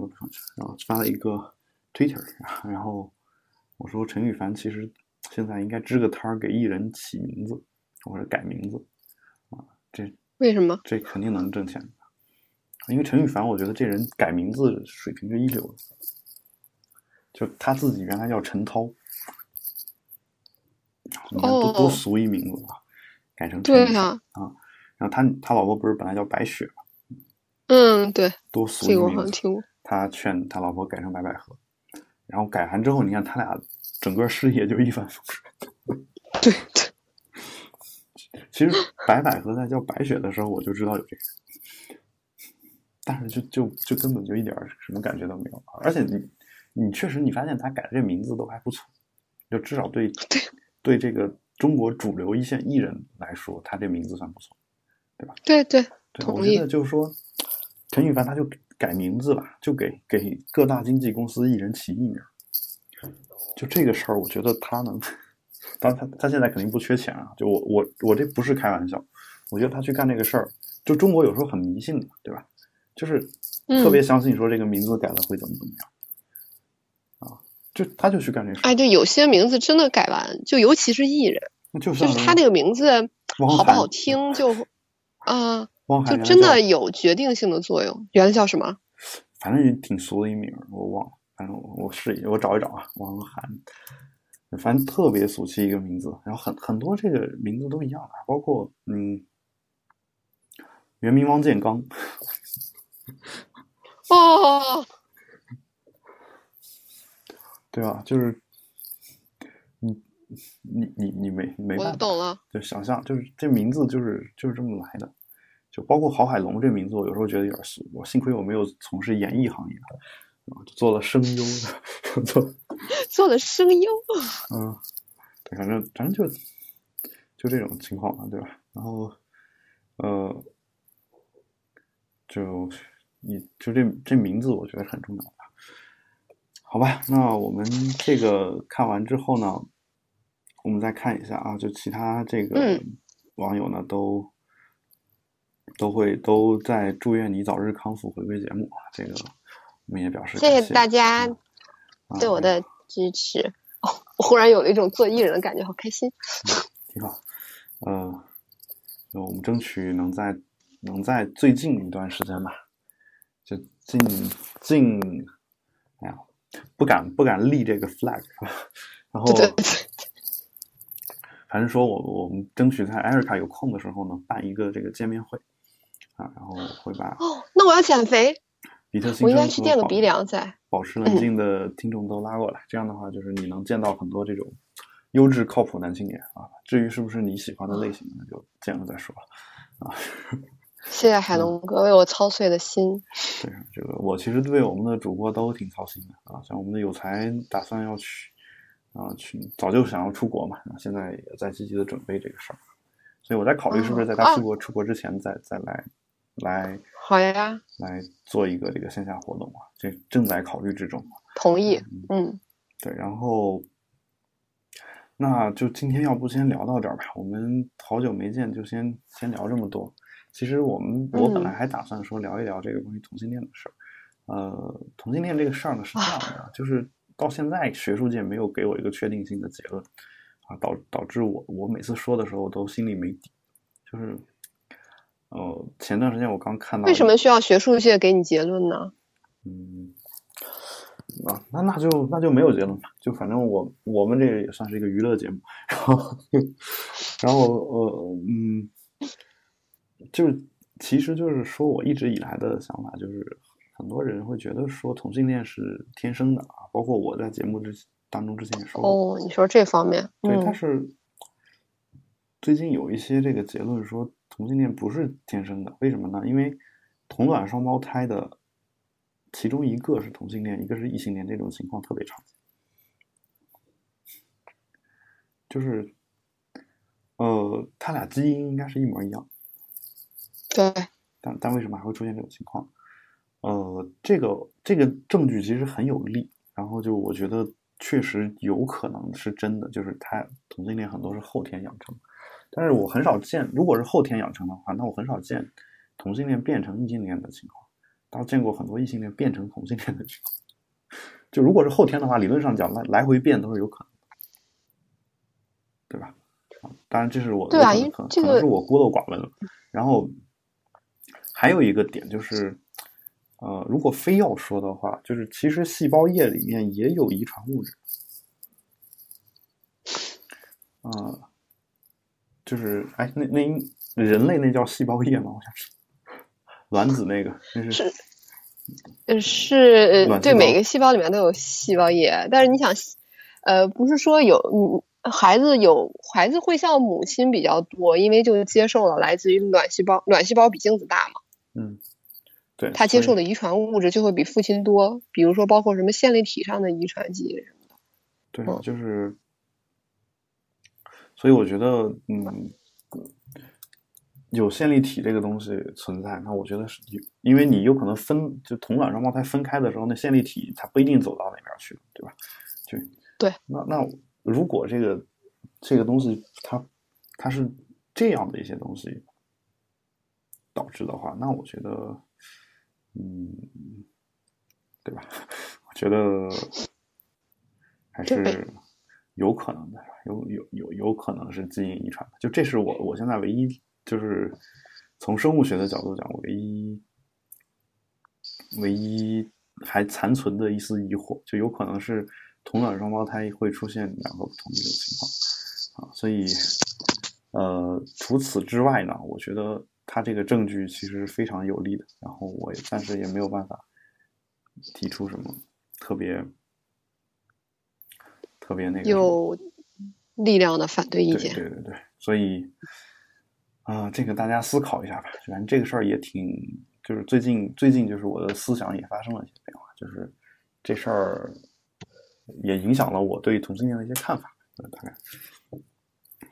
然后发了一个 Twitter，然后我说陈羽凡其实现在应该支个摊儿给艺人起名字或者改名字啊，这
为什么？
这肯定能挣钱。因为陈羽凡，我觉得这人改名字水平是一流的，就他自己原来叫陈涛，你看多多俗一名字啊，改成陈羽啊，然后他他老婆不是本来叫白雪吗？
嗯，对，
多俗一名
字。
他劝他老婆改成白百合，然后改完之后，你看他俩整个事业就一帆风
顺。对对，
其实白百合在叫白雪的时候，我就知道有这个。但是就就就根本就一点什么感觉都没有，而且你你确实你发现他改的这名字都还不错，就至少对对这个中国主流一线艺人来说，他这名字算不错，对吧？
对对，
我觉得就是说，陈羽凡他就改名字吧，就给给各大经纪公司艺人起艺名，就这个事儿，我觉得他能，当然他他现在肯定不缺钱啊，就我我我这不是开玩笑，我觉得他去干这个事儿，就中国有时候很迷信的，对吧？就是特别相信说这个名字改了会怎么怎么样啊？就他就去干这事。
哎，对有些名字真的改完，就尤其是艺人，就是他那个名字好不好听，就啊，就真的有决定性的作用。原来叫什么？
反正挺俗的一名，我忘了。反正我我试一，我找一找啊。汪涵，反正特别俗气一个名字。然后很很多这个名字都一样的，包括嗯，原名汪建刚。
哦，
对吧？就是你你你你没没办法，
懂了。
就想象，就是这名字就是就是这么来的。就包括郝海龙这名字，我有时候觉得有点俗。我幸亏我没有从事演艺行业，啊，就做了声优，做
做了声优。
嗯，对，反正反正就就这种情况嘛，对吧？然后呃，就你就这这名字，我觉得很重要吧？好吧，那我们这个看完之后呢，我们再看一下啊，就其他这个网友呢都。都会都在祝愿你早日康复，回归节目啊！这个我们也表示
谢谢大家对我的支持。哦，我忽然有了一种做艺人的感觉，好开心。
挺好，呃，我们争取能在能在最近一段时间吧，就近近，哎呀，不敢不敢立这个 flag，然后，反正说我我们争取在艾瑞卡有空的时候呢，办一个这个见面会。啊，然后会把
哦，那我要减肥，
比特
我应该去垫个鼻梁再。
保持冷静的听众都拉过来，这样的话就是你能见到很多这种优质靠谱男青年啊。至于是不是你喜欢的类型，那就见了再说了啊。
谢谢海龙哥为我操碎的心。
对，这个我其实对我们的主播都挺操心的啊。像我们的有才打算要去啊，去早就想要出国嘛，现在也在积极的准备这个事儿，所以我在考虑是不是在他出国出国之前再再来。来，
好呀，
来做一个这个线下活动啊，这正在考虑之中。
同意，嗯，
对，然后，那就今天要不先聊到这儿吧？我们好久没见，就先先聊这么多。其实我们我本来还打算说聊一聊这个关于同性恋的事儿。呃，同性恋这个事儿呢是这样的，就是到现在学术界没有给我一个确定性的结论啊，导导致我我每次说的时候都心里没底，就是。哦，前段时间我刚看到。
为什么需要学术界给你结论呢？
嗯，啊，那那就那就没有结论吧。就反正我我们这个也算是一个娱乐节目，然后然后呃嗯，就是其实就是说我一直以来的想法就是，很多人会觉得说同性恋是天生的啊，包括我在节目之当中之前也说过。
哦，你说这方面，
对，但是最近有一些这个结论说。同性恋不是天生的，为什么呢？因为同卵双胞胎的其中一个是同性恋，一个是异性恋，这种情况特别常见。就是，呃，他俩基因应该是一模一样。
对。
但但为什么还会出现这种情况？呃，这个这个证据其实很有力，然后就我觉得确实有可能是真的，就是他同性恋很多是后天养成。但是我很少见，如果是后天养成的话，那我很少见同性恋变成异性恋的情况。倒见过很多异性恋变成同性恋的情况。就如果是后天的话，理论上讲来来回变都是有可能，对吧？当然这是我
对啊，
可能是我孤陋寡闻了。然后还有一个点就是，呃，如果非要说的话，就是其实细胞液里面也有遗传物质，啊。就是哎，那那人类那叫细胞液吗？我想是卵子那个，那
是是是，对，每个细胞里面都有细胞液。但是你想，呃，不是说有你孩子有孩子会像母亲比较多，因为就接受了来自于卵细胞，卵细胞比精子大嘛。
嗯，对，
他接受的遗传物质就会比父亲多，比如说包括什么线粒体上的遗传基因什么的。
对，就是。所以我觉得，嗯，有线粒体这个东西存在，那我觉得是，因为你有可能分，就同卵双胞胎分开的时候，那线粒体它不一定走到哪边去，对吧？就
对。
那那如果这个这个东西它它是这样的一些东西导致的话，那我觉得，嗯，对吧？我觉得还是。有可能的，有有有有可能是基因遗传的，就这是我我现在唯一就是从生物学的角度讲，唯一唯一还残存的一丝疑惑，就有可能是同卵双胞胎会出现两个不同的这种情况啊，所以呃，除此之外呢，我觉得他这个证据其实非常有力的，然后我暂时也没有办法提出什么特别。特别那个
有力量的反对意见，
对对对，所以啊，这个大家思考一下吧。反正这个事儿也挺，就是最近最近就是我的思想也发生了一些变化，就是这事儿也影响了我对同性恋的一些看法，大概。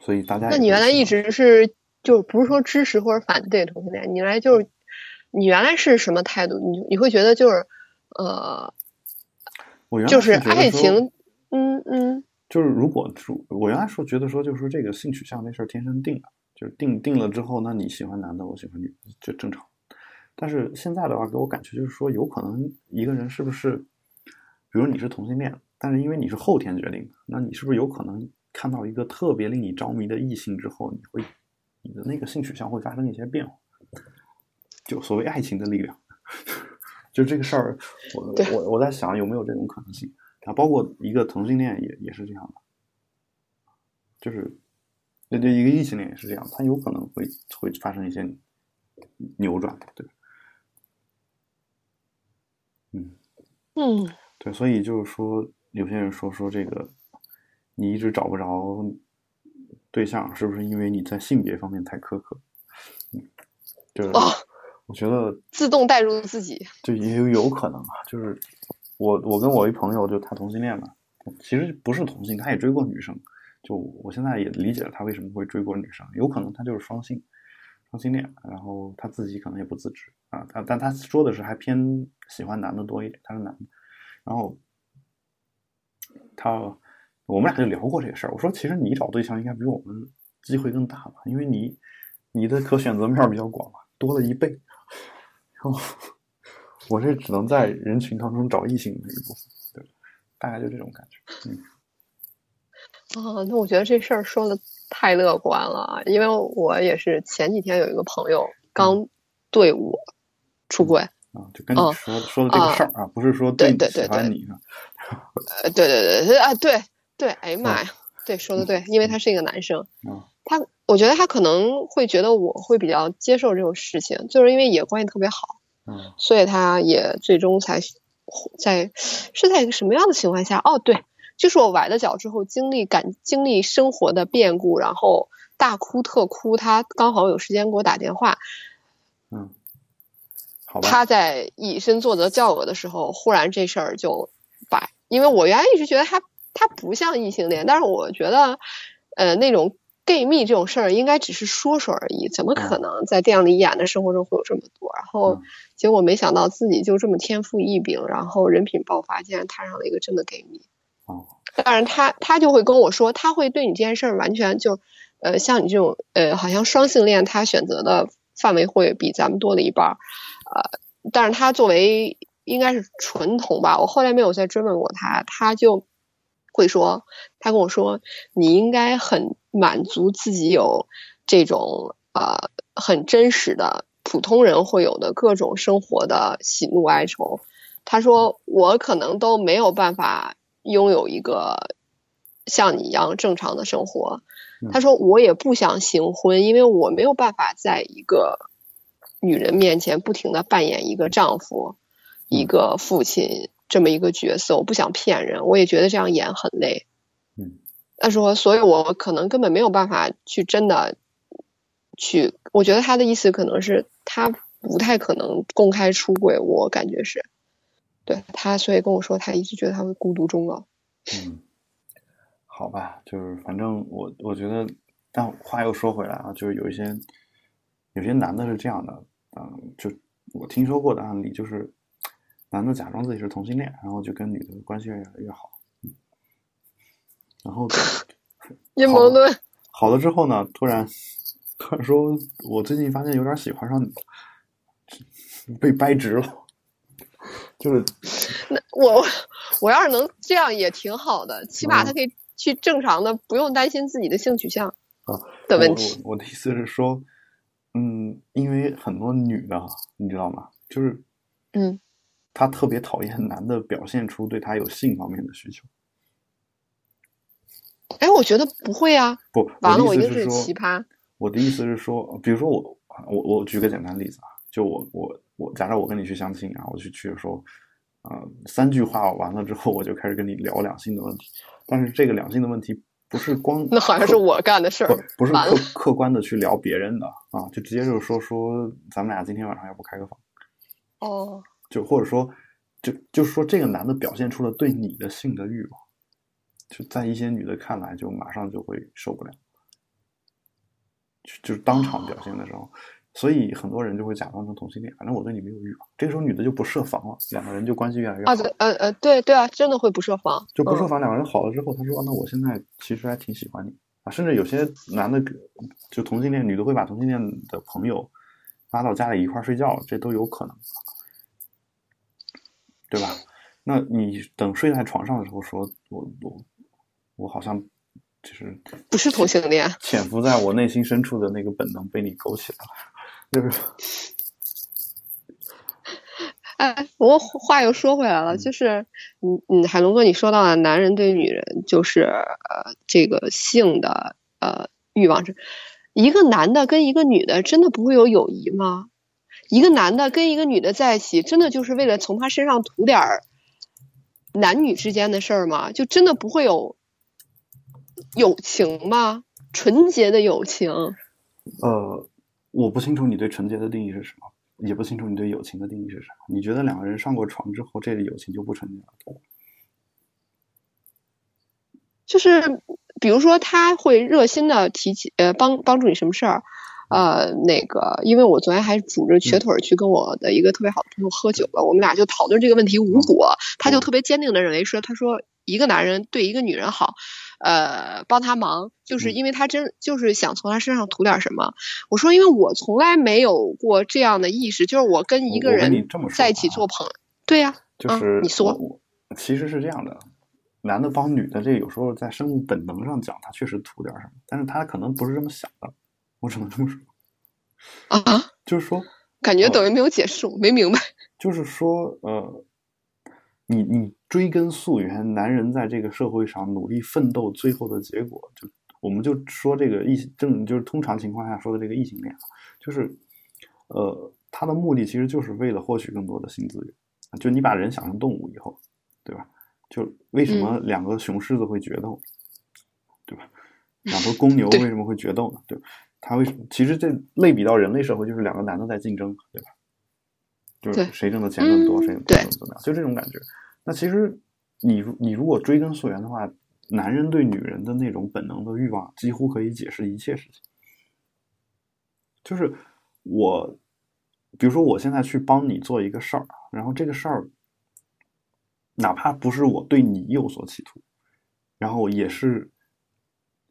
所以大家
那你原来一直是就不是说支持或者反对同性恋，你来就是你原来是什么态度？你你会觉得就是呃，
我原来
就是爱情，嗯嗯
就是如果是我原来说觉得说就是说这个性取向那事儿天生定的，就是定定了之后，那你喜欢男的，我喜欢女的，就正常。但是现在的话，给我感觉就是说，有可能一个人是不是，比如你是同性恋，但是因为你是后天决定的，那你是不是有可能看到一个特别令你着迷的异性之后，你会你的那个性取向会发生一些变化？就所谓爱情的力量，就这个事儿，我我我在想有没有这种可能性啊？包括一个同性恋也也是这样的，就是那对，一个异性恋也是这样，他有可能会会发生一些扭转，对吧？嗯，
嗯，
对，所以就是说，有些人说说这个，你一直找不着对象，是不是因为你在性别方面太苛刻？嗯，就是
哦
我觉得
自动带入自己，
就也有有可能啊，就是我我跟我一朋友就他同性恋嘛，其实不是同性，他也追过女生，就我现在也理解了他为什么会追过女生，有可能他就是双性，双性恋，然后他自己可能也不自知啊，他但他说的是还偏喜欢男的多一点，他是男的，然后他我们俩就聊过这个事儿，我说其实你找对象应该比我们机会更大吧，因为你你的可选择面儿比较广嘛，多了一倍。然后我这只能在人群当中找异性的一部分，对，大概就这种感觉。嗯
啊，那我觉得这事儿说的太乐观了，因为我也是前几天有一个朋友刚对我出柜，
啊，就跟你
哦
说、说的这个事儿啊，不是说
对对对
喜欢
对
你啊，
呃，对对对对啊，对对，哎呀妈呀，对说的对，因为他是一个男生，
啊
他我觉得他可能会觉得我会比较接受这种事情，就是因为也关系特别好，
嗯
所以他也最终才在是在一个什么样的情况下？哦，对，就是我崴了脚之后，经历感经历生活的变故，然后大哭特哭，他刚好有时间给我打电话，
嗯，好吧，
他在以身作则叫我的时候，忽然这事儿就摆，因为我原来一直觉得他他不像异性恋，但是我觉得，呃，那种 gay 蜜这种事儿应该只是说说而已，怎么可能在电影里演的生活中会有这么多？然后
嗯
结果没想到自己就这么天赋异禀，然后人品爆发，竟然摊上了一个真的 gay 蜜。
哦，
当然他他就会跟我说，他会对你这件事儿完全就，呃，像你这种呃，好像双性恋，他选择的范围会比咱们多了一半儿，呃，但是他作为应该是纯同吧，我后来没有再追问过他，他就会说，他跟我说，你应该很满足自己有这种呃很真实的普通人会有的各种生活的喜怒哀愁。他说我可能都没有办法拥有一个像你一样正常的生活。
嗯
他说我也不想行婚，因为我没有办法在一个女人面前不停的扮演一个丈夫、一个父亲这么一个角色。我不想骗人，我也觉得这样演很累。
嗯
他说，所以我可能根本没有办法去真的去。我觉得他的意思可能是他不太可能公开出轨，我感觉是。对他，所以跟我说，他一直觉得他会孤独终老。
嗯，好吧，就是反正我我觉得，但话又说回来啊，就是有一些有些男的是这样的，嗯，就我听说过的案例，就是男的假装自己是同性恋，然后就跟女的关系越来越好，嗯然后
阴谋论，
好了之后呢，突然突然说，我最近发现有点喜欢上你了，被掰直了，就是
那我我要是能这样也挺好的，起码
嗯
他可以去正常的，不用担心自己的性取向
啊
的问题。
我的意思是说，嗯，因为很多女的，你知道吗？就是，
嗯，
她特别讨厌男的表现出对他有性方面的需求。
哎，我觉得不会啊。
不，
完了，
我
我一定是奇葩。
我的意思是说，比如说我我我举个简单例子啊，就我我我，假设我跟你去相亲啊，我去去说，呃，三句话完了之后，我就开始跟你聊两性的问题，但是这个两性的问题不是光
那好像是我干的事
不
儿。
不是客客观的去聊别人的啊，就直接就是说说咱们俩今天晚上要不开个房，
哦，
就或者说就就是说这个男的表现出了对你的性的欲望，就在一些女的看来就马上就会受不了，就就是当场表现的时候。所以很多人就会假装成同性恋，反正我对你没有欲望。这个时候女的就不设防了，两个人就关系越来越好。
啊，对，呃呃，对对啊，真的会不设防，嗯
就不设防，两个人好了之后，他说：“啊那我现在其实还挺喜欢你啊。”甚至有些男的就同性恋，女的会把同性恋的朋友拉到家里一块儿睡觉，这都有可能，对吧？那你等睡在床上的时候说，我我我好像就是
不是同性恋。
潜伏在我内心深处的那个本能被你勾起来了，就是
哎，不过话又说回来了，就是，你，你，海龙哥，你说到了男人对女人就是呃这个性的呃欲望是，一个男的跟一个女的真的不会有友谊吗？一个男的跟一个女的在一起，真的就是为了从他身上图点儿男女之间的事儿吗？就真的不会有友情吗？纯洁的友情？
呃，我不清楚你对纯洁的定义是什么，也不清楚你对友情的定义是什么。你觉得两个人上过床之后，这个友情就不纯洁了？
就是比如说他会热心的提起呃帮帮助你什么事儿，呃那个因为我昨天还拄着瘸腿儿去跟我的一个特别好的朋友喝酒了，我们俩就讨论这个问题无果，他就特别坚定的认为说，他说一个男人对一个女人好。呃，帮他忙，就是
嗯
因为他真就是想从他身上图点什么。我说，因为我从来没有过这样的意识，就是我跟一个人在一起
啊
做朋友，对呀、嗯
就是
你说
其实是这样的，男的帮女的，这有时候在生物本能上讲，他确实图点什么，但是他可能不是这么想的，我只能这么说，
啊，
就是说，
感觉
呃
等于没有解释，我没明白。
就是说，呃，你你追根溯源，男人在这个社会上努力奋斗，最后的结果，就我们就说这个异性正就是通常情况下说的这个异性恋啊，就是，呃，他的目的其实就是为了获取更多的性资源。就你把人想成动物以后，对吧？就为什么两个雄狮子会决斗，对吧？两头公 牛为什么会决斗呢？对吧？他为什么？其实这类比到人类社会，就是两个男的在竞争，对吧？就是谁挣的钱更多，
嗯
谁挣
对
的怎么样，就这种感觉。那其实你如你如果追根溯源的话，男人对女人的那种本能的欲望，几乎可以解释一切事情。就是我，比如说我现在去帮你做一个事儿，然后这个事儿，哪怕不是我对你有所企图，然后也是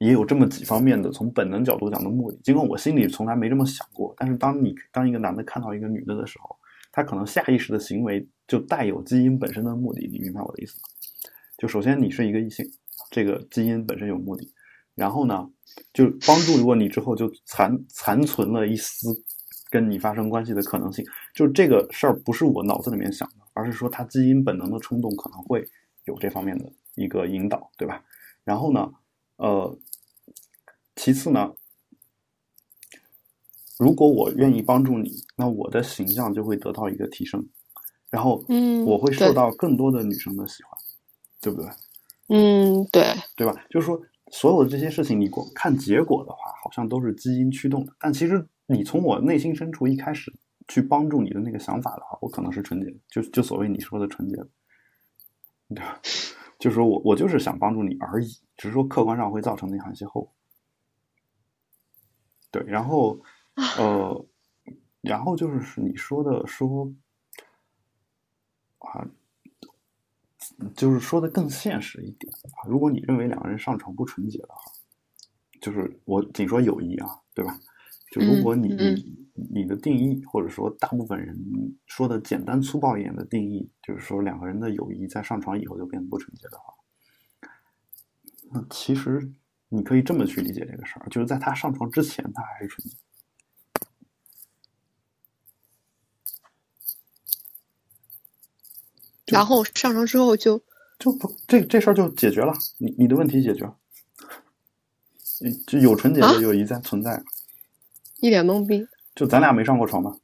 也有这么几方面的从本能角度讲的目的。尽管我心里从来没这么想过，但是当你当一个男的看到一个女的的时候，他可能下意识的行为就带有基因本身的目的。你明白我的意思吗？就首先你是一个异性，这个基因本身有目的。然后呢，就帮助过你之后，就残残存了一丝跟你发生关系的可能性。就这个事儿不是我脑子里面想的，而是说他基因本能的冲动可能会有这方面的一个引导，对吧？然后呢，呃，其次呢，如果我愿意帮助你，那我的形象就会得到一个提升，然后
嗯
我会受到更多的女生的喜欢，对不对？
嗯，对，
对吧？就是说，所有的这些事情，你光看结果的话，好像都是基因驱动的。但其实，你从我内心深处一开始去帮助你的那个想法的话，我可能是纯洁的，就就所谓你说的纯洁的，对吧？就是说我我就是想帮助你而已，只是说客观上会造成那样一些后果。对，然后呃，然后就是你说的说啊。就是说的更现实一点啊，如果你认为两个人上床不纯洁的话，就是我仅说友谊啊，对吧？就如果你你的定义，或者说大部分人说的简单粗暴一点的定义，就是说两个人的友谊在上床以后就变得不纯洁的话，那其实你可以这么去理解这个事儿，就是在他上床之前，他还是纯洁。
然后上床之后就
就不这这事儿就解决了，你你的问题解决了，嗯就有纯洁
啊
的友谊在存在，
一脸懵逼
就咱俩没上过床嘛，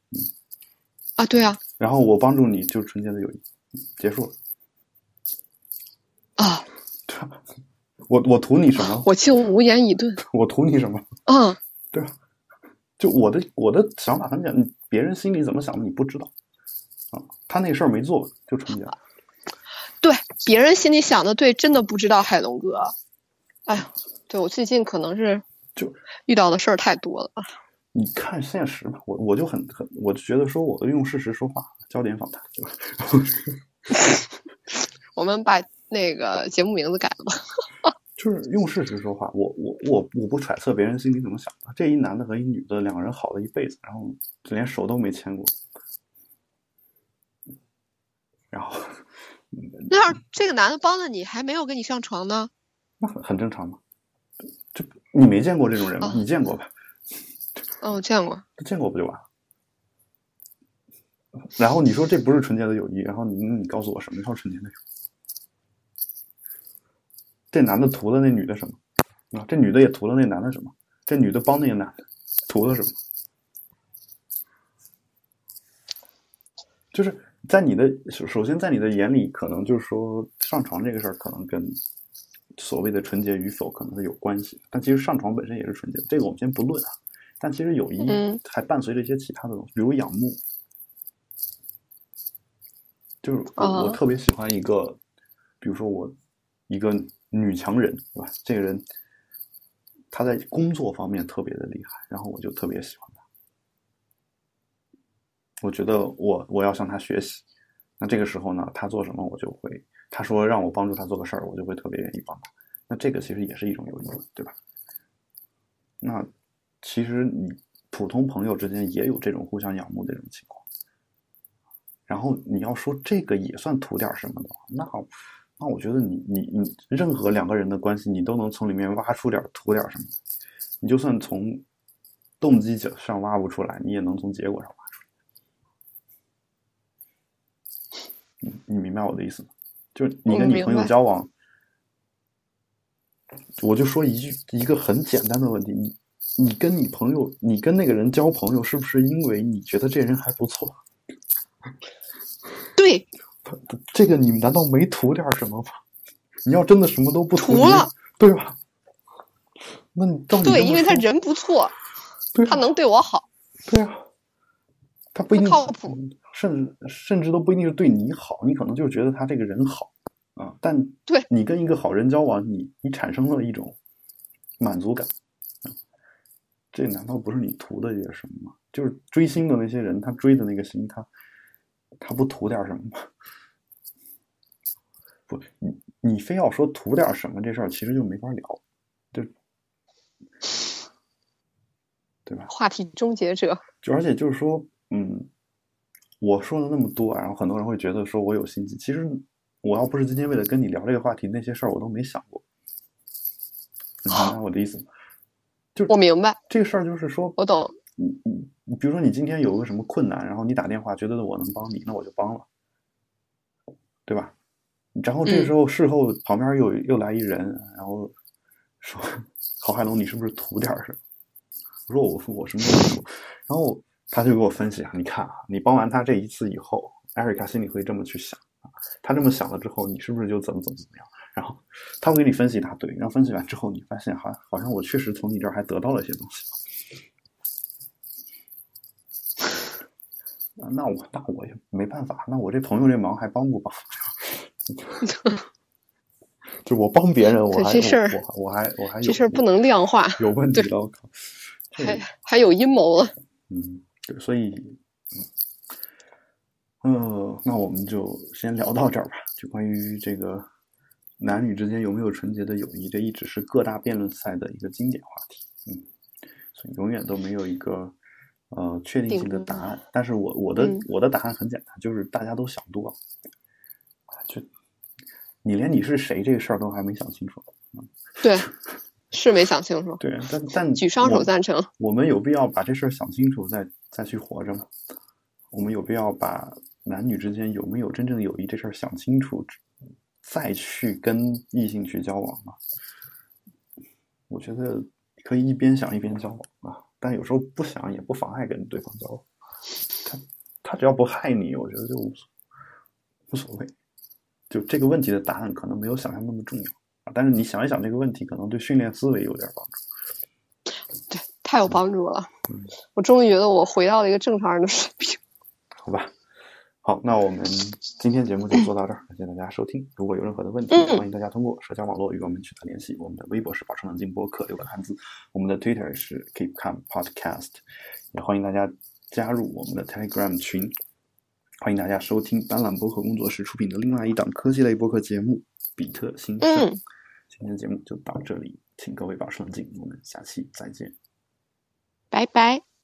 啊！对啊，
然后我帮助你，就纯洁的友谊，嗯结束了。
啊，
我我图你什么？
我竟无言以对。
我图你什么？
嗯，
对吧？就我的我的想法很简单，别人心里怎么想的你不知道啊。他那事儿没做就纯洁了。
对，别人心里想的对，真的不知道海龙哥。哎呀，对我最近可能是
就
遇到的事儿太多了。
你看现实吧，我我就很很，我就觉得说，我都用事实说话，焦点访谈，对吧？
我们把那个节目名字改了吧。
就是用事实说话，我我我我不揣测别人心里怎么想的。这一男的和一女的两个人好了一辈子，然后连手都没牵过，然后
那要是这个男的帮了你，还没有跟你上床呢？
那很很正常嘛。这你没见过这种人吗？你见过吧？
哦，我见过。
见过不就完了？然后你说这不是纯洁的友谊，然后你你告诉我什么叫纯洁的友谊？这男的图了那女的什么？啊，这女的也图了那男的什么？这女的帮那个男的图了什么？就是在你的首首先在你的眼里，可能就是说上床这个事儿，可能跟所谓的纯洁与否可能是有关系。但其实上床本身也是纯洁的，这个我们先不论啊。但其实友谊还伴随着一些其他的东西，比如仰慕。就是我特别喜欢一个，比如说我一个女强人，对吧？这个人她在工作方面特别的厉害，然后我就特别喜欢她。我觉得我我要向她学习。那这个时候呢，她做什么我就会，她说让我帮助她做个事儿，我就会特别愿意帮她。那这个其实也是一种友谊，对吧？那其实你普通朋友之间也有这种互相仰慕的这种情况。然后你要说这个也算图点什么的话，那那我觉得你你你任何两个人的关系，你都能从里面挖出点图点什么。你就算从动机上挖不出来，你也能从结果上挖出来。你你明白我的意思吗？就是你跟你朋友交往，我就说一句一个很简单的问题：你你跟你朋友，你跟那个人交朋友，是不是因为你觉得这人还不错？
对，
这个你们难道没图点什么吗？你要真的什么都不
图了，
对吧？那你到底
对，因为他人不错，对他能对我好，
对啊，他不一定
靠谱，
甚至甚至都不一定是对你好，你可能就觉得他这个人好啊。但
对
你跟一个好人交往，你你产生了一种满足感，这难道不是你图的一些什么吗？就是追星的那些人，他追的那个星，他。他不图点什么吗？不，你你非要说图点什么这事儿，其实就没法聊，就对吧？
话题终结者，
就而且就是说，嗯，我说了那么多，然后很多人会觉得说我有心机。其实我要不是今天为了跟你聊这个话题，那些事儿我都没想过。你明白我的意思吗？就
我明白
这个事儿，就是说
我懂。
你你你，比如说你今天有个什么困难，然后你打电话觉得我能帮你，那我就帮了，对吧？然后这个时候事后旁边又又来一人，然后说：“郝海龙，你是不是图点什么？”我说：“我我什么都没图。”然后他就给我分析啊，你看啊，你帮完他这一次以后，艾瑞卡心里会这么去想啊，他这么想了之后，你是不是就怎么怎么怎么样？然后他会给你分析一大堆，然后分析完之后，你发现好好像我确实从你这儿还得到了一些东西。那我那我也没办法，那我这朋友这忙还帮不帮？就我帮别人，我还我我还我还有
这事儿不能量化，
有问题了，我靠，
还还有阴谋了。
嗯，对，所以，嗯，那我们就先聊到这儿吧。就关于这个男女之间有没有纯洁的友谊，这一直是各大辩论赛的一个经典话题。嗯，所以永远都没有一个。呃，确定性的答案，但是我我的我的答案很简单，就是大家都想多了，就你连你是谁这个事儿都还没想清楚，
对，是没想清楚，
对，但但
举双手赞成。
我们有必要把这事儿想清楚，再再去活着吗？我们有必要把男女之间有没有真正友谊这事儿想清楚，再去跟异性去交往吗？我觉得可以一边想一边交往啊。但有时候不想也不妨碍跟对方交往，他他只要不害你，我觉得就无所无所谓。就这个问题的答案可能没有想象那么重要啊。但是你想一想这个问题，可能对训练思维有点帮助。
对，太有帮助了。
嗯，
我终于觉得我回到了一个正常人的水平。
好吧。好，那我们今天节目就做到这儿，感谢大家收听。如果有任何的问题，
嗯
欢迎大家通过社交网络与我们取得联系。我们的微博是“保持冷静播客”六个汉字，我们的 Twitter 是 Keep Calm Podcast，也欢迎大家加入我们的 Telegram 群。欢迎大家收听斑斓播客工作室出品的另外一档科技类播客节目《比特新生》。
嗯
今天的节目就到这里，请各位保持冷静，我们下期再见。
拜拜。